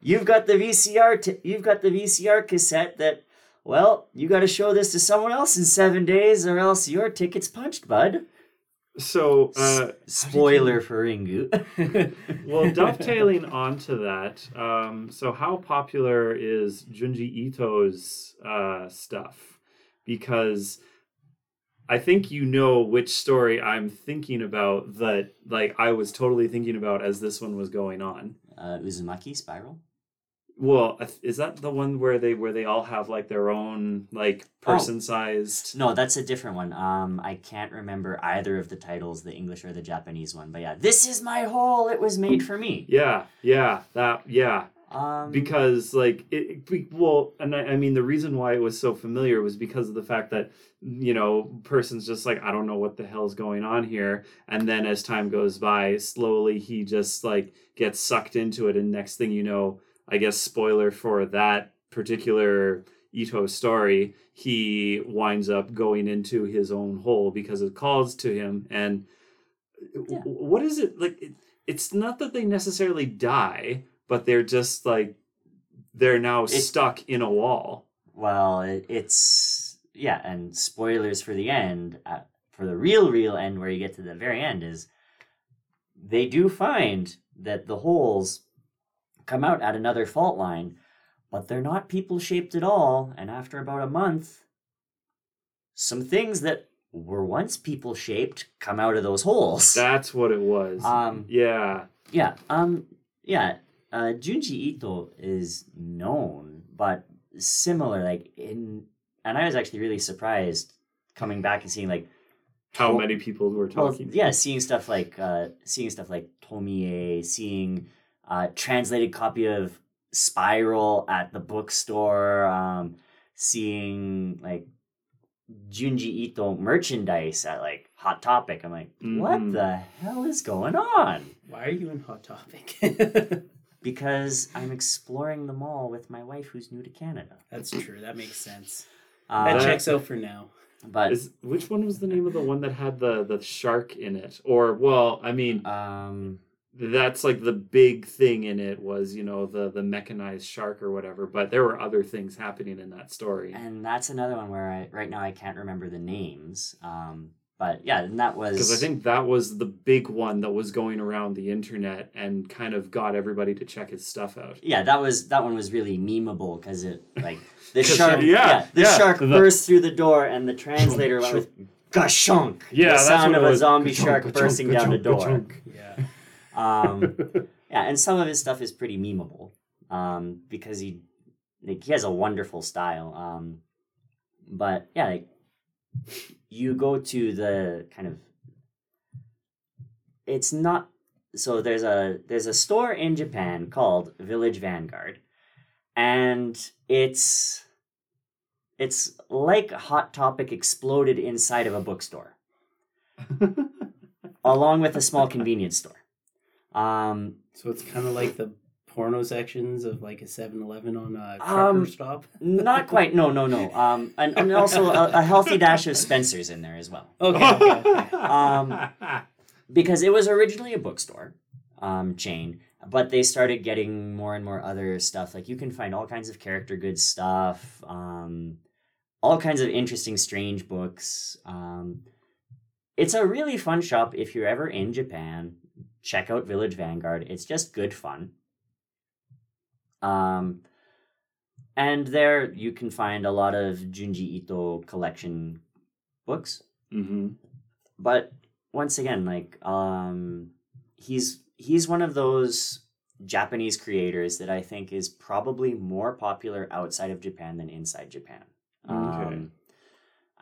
You've got the VCR. T- you've got the VCR cassette that. Well, you got to show this to someone else in seven days, or else your ticket's punched, bud. So, uh, Spoiler for Ringu. (laughs) well, (laughs) dovetailing onto that, um, so how popular is Junji Ito's uh, stuff? Because I think you know which story I'm thinking about that, like, I was totally thinking about as this one was going on. uh, Uzumaki Spiral. Well, is that the one where they where they all have like their own like Oh. person sized? No, that's a different one. Um, I can't remember either of the titles, the English or the Japanese one. But yeah, this is my hole. It was made for me. Yeah, yeah, that yeah. Um, because like it, it well and I, I mean the reason why it was so familiar was because of the fact that you know person's just like i don't know what the hell's going on here and then as time goes by slowly he just like gets sucked into it and next thing you know i guess spoiler for that particular ito story he winds up going into his own hole because it calls to him and Yeah. what is it like it, it's not that they necessarily die but they're just like they're now It- stuck in a wall. well, it, it's yeah, and spoilers for the end, uh, for the real, real end, where you get to the very end, is they do find that the holes come out at another fault line, but they're not people shaped at all. And after about a month, some things that were once people shaped come out of those holes. That's what it was. um, yeah. Yeah, um, yeah. Uh, Junji Ito is known, but similar, like in, and I was actually really surprised coming back and seeing like, How To- many people were well, talking? yeah, seeing stuff like, uh, seeing stuff like Tomie, seeing uh, translated copy of Spiral at the bookstore, um, seeing like Junji Ito merchandise at like Hot Topic. I'm like, what Mhm. the hell is going on? Why are you in Hot Topic? (laughs) because I'm exploring the mall with my wife who's new to Canada. That's true. That makes sense. Uh, That That- checks out for now. but Is which one was the name of the one that had the the shark in it? Or well, I mean, um, that's like the big thing in it was you know the the mechanized shark or whatever. But there were other things happening in that story. and that's another one where I right now I can't remember the names. Um, but yeah, and that was Because I think that was the big one that was going around the internet and kind of got everybody to check his stuff out. yeah that was that one was really memeable because it like (laughs) the 'Cause, shark yeah, yeah, the yeah, shark the- burst through the door and the translator went with gashunk Yeah, the that's sound what of a zombie Ka-chunk, shark ka-chunk, bursting down the ka-chunk, door. ka-chunk. Yeah. (laughs) Um, (laughs) yeah, and some of his stuff is pretty memeable um, because he like he has a wonderful style. Um, but yeah, like, you go to the kind of it's not so there's a there's a store in Japan called Village Vanguard, and it's it's like Hot Topic exploded inside of a bookstore (laughs) along with a small convenience store. Um, So it's kind of like the porno sections of like a 7-Eleven on a trucker Um, stop. not quite. No, no, no. Um, and, and also a, a healthy dash of Spencer's in there as well, Okay. okay, okay. (laughs) Um, because it was originally a bookstore um, chain, but they started getting more and more other stuff. Like you can find all kinds of character goods stuff. Um, all kinds of interesting, strange books. Um, it's a really fun shop if you're ever in Japan. Check out Village Vanguard. It's just good fun. Um, and there you can find a lot of Junji Ito collection books. Mm-hmm. But once again, like um, he's he's one of those Japanese creators that I think is probably more popular outside of Japan than inside Japan. Okay. Um,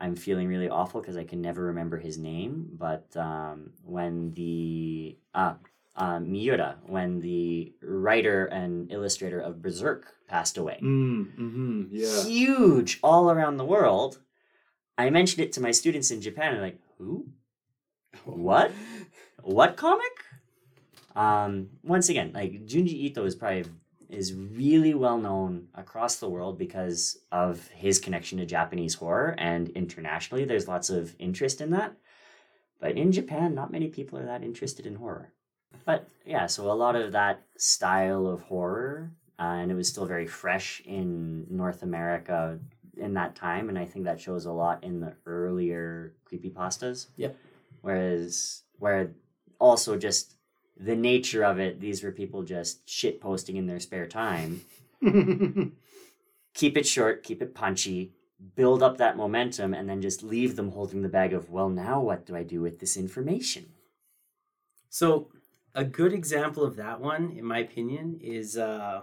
I'm feeling really awful because I can never remember his name. But um, when the uh, uh, Miura, when the writer and illustrator of Berserk passed away, Mm-hmm. Yeah. huge all around the world. I mentioned it to my students in Japan, and like, who? What? (laughs) What comic? Um, once again, like Junji Ito is probably is really well known across the world because of his connection to Japanese horror, and internationally, there's lots of interest in that. But in Japan, not many people are that interested in horror. But yeah, so a lot of that style of horror, uh, and it was still very fresh in North America in that time, and I think that shows a lot in the earlier creepy pastas. Yep. Whereas, where also just the nature of it, these were people just shit posting in their spare time. (laughs) Keep it short, keep it punchy, build up that momentum, and then just leave them holding the bag of, well, now what do I do with this information? So a good example of that one, in my opinion, is uh,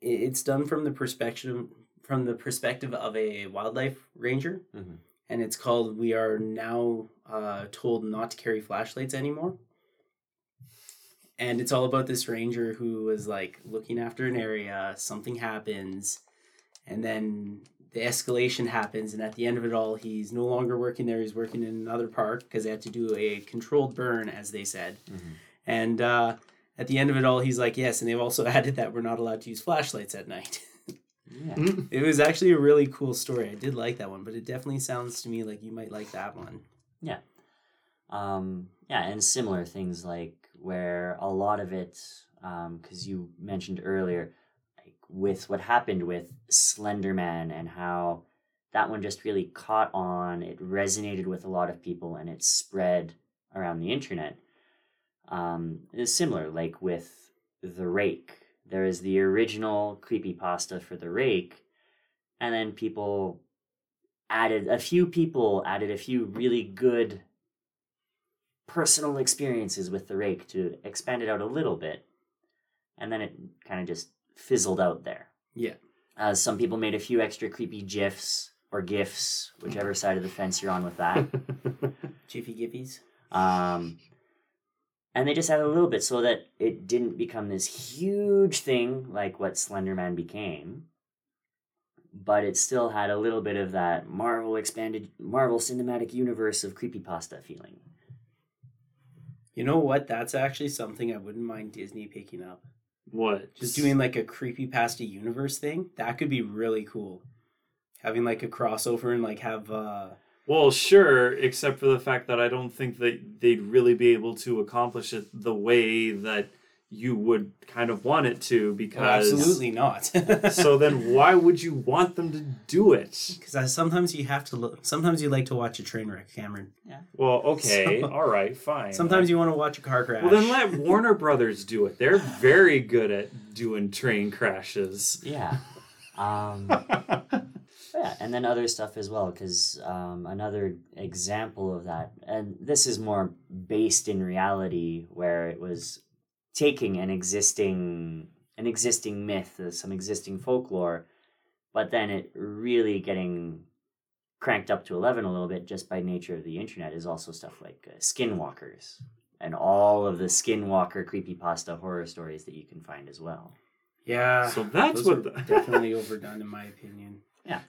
it's done from the perspective from the perspective of a wildlife ranger, Mhm. and it's called "We Are Now uh, Told Not to Carry Flashlights Anymore." And it's all about this ranger who was like looking after an area. Something happens, and then the escalation happens, and at the end of it all, he's no longer working there. He's working in another park because they had to do a controlled burn, as they said. Mhm. And uh, at the end of it all, he's like, "Yes," and they've also (laughs) added that we're not allowed to use flashlights at night. Yeah. it was actually a really cool story. I did like that one, but it definitely sounds to me like you might like that one. Yeah. Um, yeah, and similar things like where a lot of it, because you mentioned earlier, like with what happened with Slenderman and how that one just really caught on, it resonated with a lot of people and it spread around the internet. Um, it's similar, like with The Rake. There is the original creepypasta for The Rake, and then people added, a few people added a few really good personal experiences with the rake to expand it out a little bit and then it kind of just fizzled out there Yeah. uh, some people made a few extra creepy gifs or gifs whichever side of the fence you're on with that (laughs) Jiffy Giffies. um, and they just added a little bit so that it didn't become this huge thing like what slenderman became but it still had a little bit of that marvel expanded marvel cinematic universe of creepypasta feeling You know what? That's actually something I wouldn't mind Disney picking up. what? Just doing like a creepy pasta universe thing. That could be really cool. Having like a crossover and like have uh Well, sure, except for the fact that I don't think that they'd really be able to accomplish it the way that you would kind of want it to well, because absolutely not. (laughs) so then why would you want them to do it? because sometimes you have to look. Sometimes you like to watch a train wreck, Cameron. Yeah. Well, okay, So- all right, fine. Sometimes you want to watch a car crash. Well, then let Warner Brothers do it. They're very good at doing train crashes. yeah um, (laughs) yeah, and then other stuff as well. Because um, another example of that, and this is more based in reality, where it was taking an existing an existing myth, uh, some existing folklore, but then it really getting cranked up to eleven a little bit just by nature of the internet is also stuff like uh, skinwalkers and all of the skinwalker creepypasta horror stories that you can find as well. yeah. So that's those what are the- (laughs) definitely overdone in my opinion. Yeah.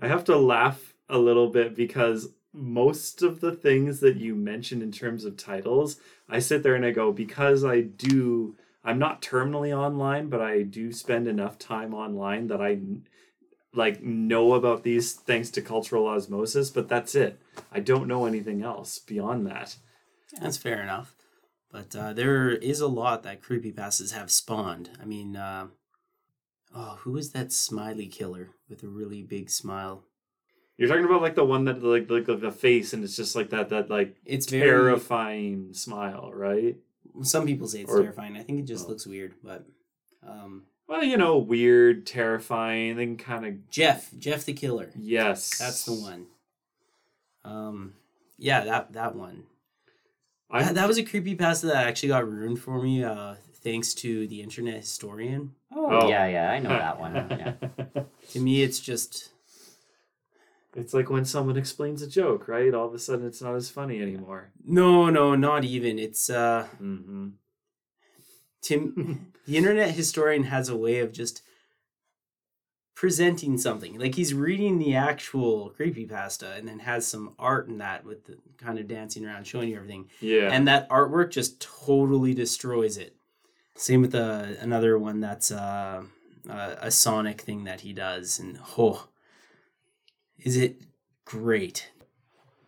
I have to laugh a little bit because most of the things that you mentioned in terms of titles, I sit there and I go, because I do, I'm not terminally online, but I do spend enough time online that I like know about these thanks to cultural osmosis, but that's it. I don't know anything else beyond that. That's fair enough. But uh, there is a lot that creepypastas have spawned. I mean, uh, Oh, who is that smiley killer with a really big smile? You're talking about like the one that like like the face and it's just like that that like It's very. terrifying smile, right? Some people say it's Or- terrifying. I think it just Oh. looks weird, but um, Well, you know, weird, terrifying, then kind of Jeff, Jeff the killer. yes. That's the one. Um, yeah, that that one. I, That, that was a creepy pasta that actually got ruined for me, uh, thanks to the internet historian. Oh, Oh. yeah, yeah, I know (laughs) that one. Yeah. To me, it's just it's like when someone explains a joke, right? All of a sudden, it's not as funny anymore. no, no, not even. It's uh, Mm-hmm. Tim. (laughs) the internet historian has a way of just presenting something like he's reading the actual creepypasta and then has some art in that with the kind of dancing around showing you everything Yeah. and that artwork just totally destroys it. Same with uh, another one that's uh, uh, a Sonic thing that he does, and oh, is it great?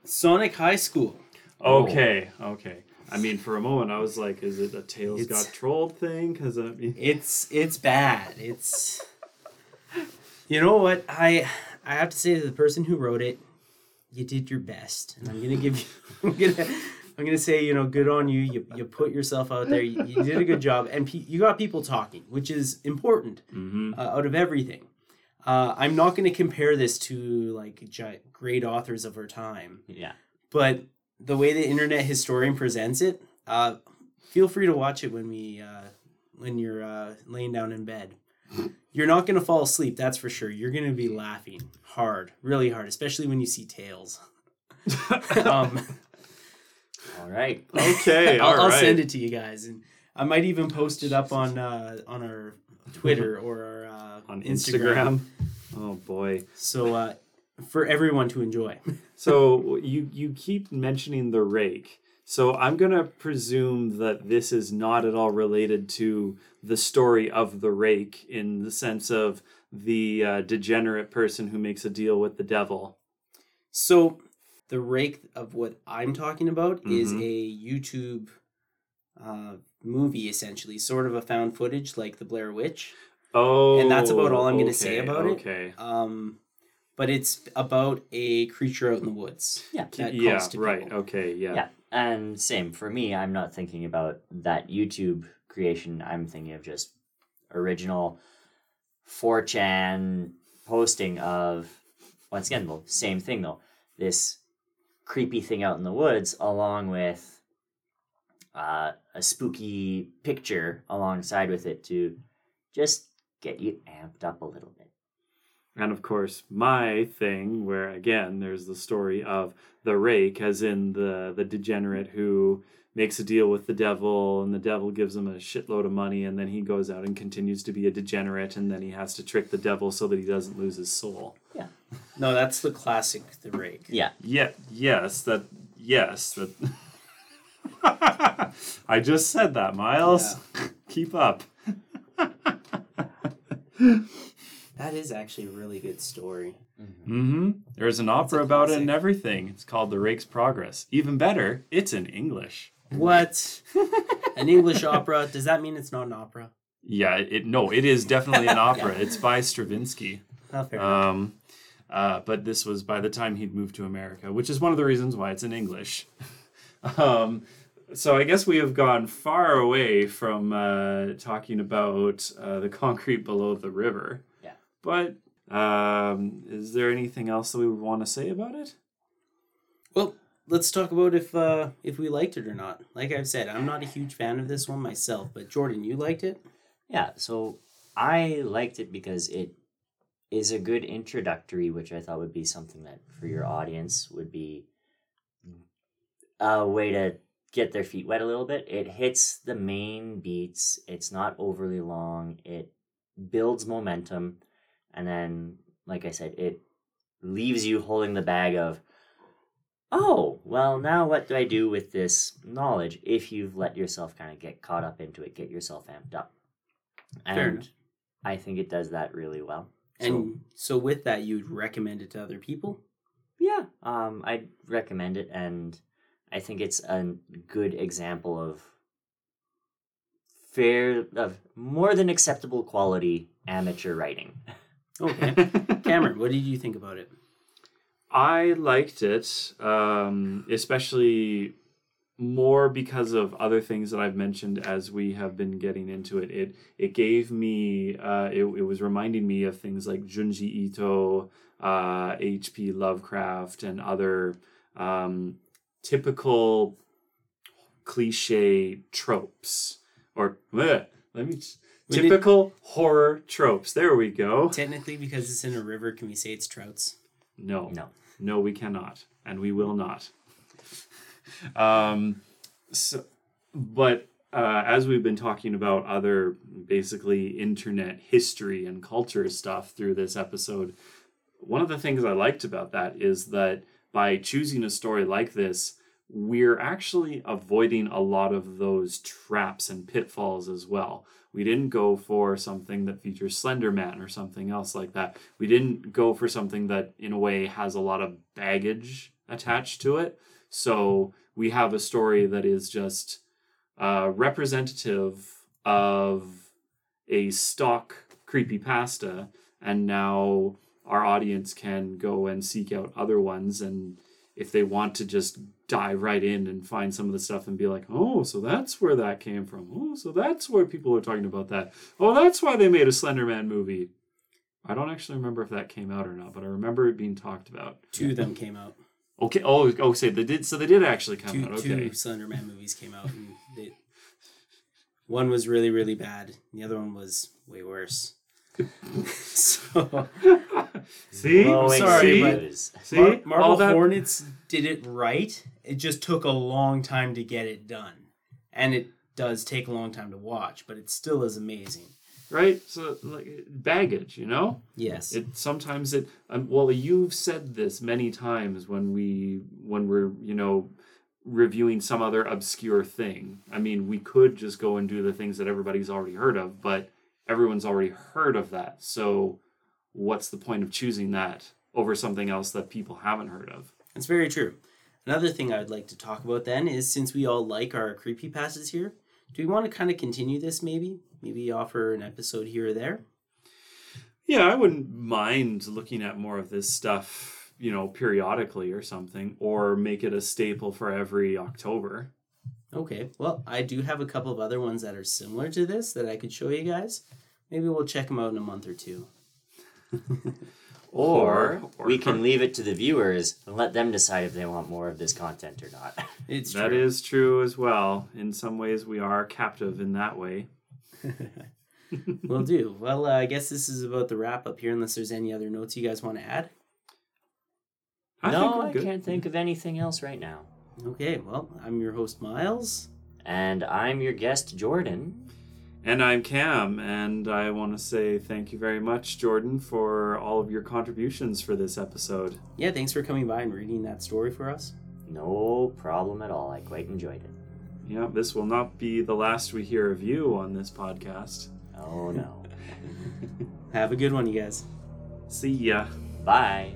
Sonic High School. okay. Okay. I mean, for a moment, I was like, "Is it a Tails It's- got trolled thing?" Because I mean, (laughs) It's it's bad. It's you know what I I have to say to the person who wrote it, you did your best, and I'm gonna give you. (laughs) I'm gonna. I'm gonna say, you know, good on you. You, you put yourself out there. You, you did a good job, and pe- you got people talking, which is important. mm-hmm. uh, out of everything. Uh, I'm not going to compare this to like great authors of our time, yeah. but the way the internet historian presents it, uh, feel free to watch it when we uh, when you're uh, laying down in bed. You're not going to fall asleep, that's for sure. You're going to be laughing hard, really hard, especially when you see tails. (laughs) um, All right. (laughs) okay. I'll, all I'll right. send it to you guys, and I might even post it up on uh, on our Twitter or our uh, on Instagram. Instagram. Oh boy. So uh, for everyone to enjoy. (laughs) So you you keep mentioning the rake. So I'm gonna presume that this is not at all related to the story of the rake in the sense of the uh, degenerate person who makes a deal with the devil. So the rake of what I'm talking about is Mhm. a YouTube uh, movie, essentially, sort of a found footage like the Blair Witch. Oh, And that's about all I'm gonna say okay, about it. Okay. Um, but it's about a creature out in the woods. Yeah. that Yeah. calls to Right. people. Okay. Yeah. Yeah. And same for me, I'm not thinking about that YouTube creation. I'm thinking of just original 4chan posting of, once again, the same thing though. This creepy thing out in the woods, along with uh, a spooky picture alongside with it to just get you amped up a little bit. And of course, my thing, where again, there's the story of the rake, as in the the degenerate who makes a deal with the devil, and the devil gives him a shitload of money, and then he goes out and continues to be a degenerate, and then he has to trick the devil so that he doesn't lose his soul. Yeah. No, that's the classic, the rake. Yeah. Yeah. Yes. That. Yes. That. (laughs) (laughs) I just said that, Myles. (laughs) Keep up. (laughs) That is actually a really good story. Mm-hmm. There's an opera about it and everything. It's called The Rake's Progress. Even better, it's in English. What? An English opera? Does that mean it's not an opera? Yeah, it no, it is definitely an opera. It's by Stravinsky. Oh, fair enough. Um, uh, but this was by the time he'd moved to America, which is one of the reasons why it's in English. um, so I guess we have gone far away from uh, talking about uh, the concrete below the river. Yeah. But um, is there anything else that we would want to say about it? Well, let's talk about if uh, if we liked it or not. Like I've said, I'm not a huge fan of this one myself, but Jordan, you liked it. Yeah, so I liked it because it is a good introductory, which I thought would be something that for your audience would be a way to get their feet wet a little bit. It hits the main beats, it's not overly long, it builds momentum, and then, like I said, it leaves you holding the bag of, oh, well, now what do I do with this knowledge if you've let yourself kind of get caught up into it, get yourself amped up? And. I think it does that really well. So, And so, with that, you'd recommend it to other people. yeah, um, I'd recommend it, and I think it's a good example of fair, of more than acceptable quality amateur writing. Okay. (laughs) Cameron, what did you think about it? I liked it, um, especially more because of other things that I've mentioned as we have been getting into it. It it gave me uh, it, it was reminding me of things like Junji Ito, uh, H.P. Lovecraft, and other um, typical cliche tropes or bleh, let me We did- typical horror tropes. There we go. Technically, because it's in a river, can we say it's trouts? No. No. No, we cannot, and we will not. (laughs) um, so, but uh, as we've been talking about other basically internet history and culture stuff through this episode, one of the things I liked about that is that by choosing a story like this, we're actually avoiding a lot of those traps and pitfalls as well. We didn't go for something that features Slender Man or something else like that. We didn't go for something that, in a way, has a lot of baggage attached to it. So we have a story that is just uh, representative of a stock creepypasta, and now our audience can go and seek out other ones and if they want to just dive right in and find some of the stuff and be like, oh, so that's where that came from. Oh, so that's where people are talking about that. Oh, that's why they made a Slenderman movie. I don't actually remember if that came out or not, but I remember it being talked about. Two of them came out. Okay. Oh, oh, say they did. So they did actually come Two, out. two Okay. Slenderman movies came out, and they, one was really, really bad. And the other one was way worse. (laughs) so, See, Glowing sorry, see, see, Mar- Marble that. Hornets did it right. It just took a long time to get it done, and it does take a long time to watch, but it still is amazing. right? So like baggage, you know. Yes. It sometimes it. Um, well, you've said this many times when we when we're you know reviewing some other obscure thing. I mean, we could just go and do the things that everybody's already heard of, but everyone's already heard of that. So, what's the point of choosing that over something else that people haven't heard of? That's very true. Another thing I would like to talk about then is since we all like our creepy pastas here, do we want to kind of continue this maybe? Maybe offer an episode here or there? Yeah, I wouldn't mind looking at more of this stuff, you know, periodically or something, or make it a staple for every October. Okay. Well, I do have a couple of other ones that are similar to this that I could show you guys. Maybe we'll check them out in a month or two. (laughs) Or, Or- we can leave it to the viewers and let them decide if they want more of this content or not. (laughs) It's That true. is true as well. In some ways, we are captive in that way. (laughs) Will do. Well, uh, I guess this is about the wrap up here, unless there's any other notes you guys want to add. I no, I good. can't think of anything else right now. Okay, well, I'm your host, Myles. And I'm your guest, Jordan. And I'm Cam, and I want to say thank you very much, Jordan, for all of your contributions for this episode. Yeah, thanks for coming by and reading that story for us. No problem at all. I quite enjoyed it. Yeah, this will not be the last we hear of you on this podcast. Oh no. (laughs) Have a good one, you guys. See ya. Bye.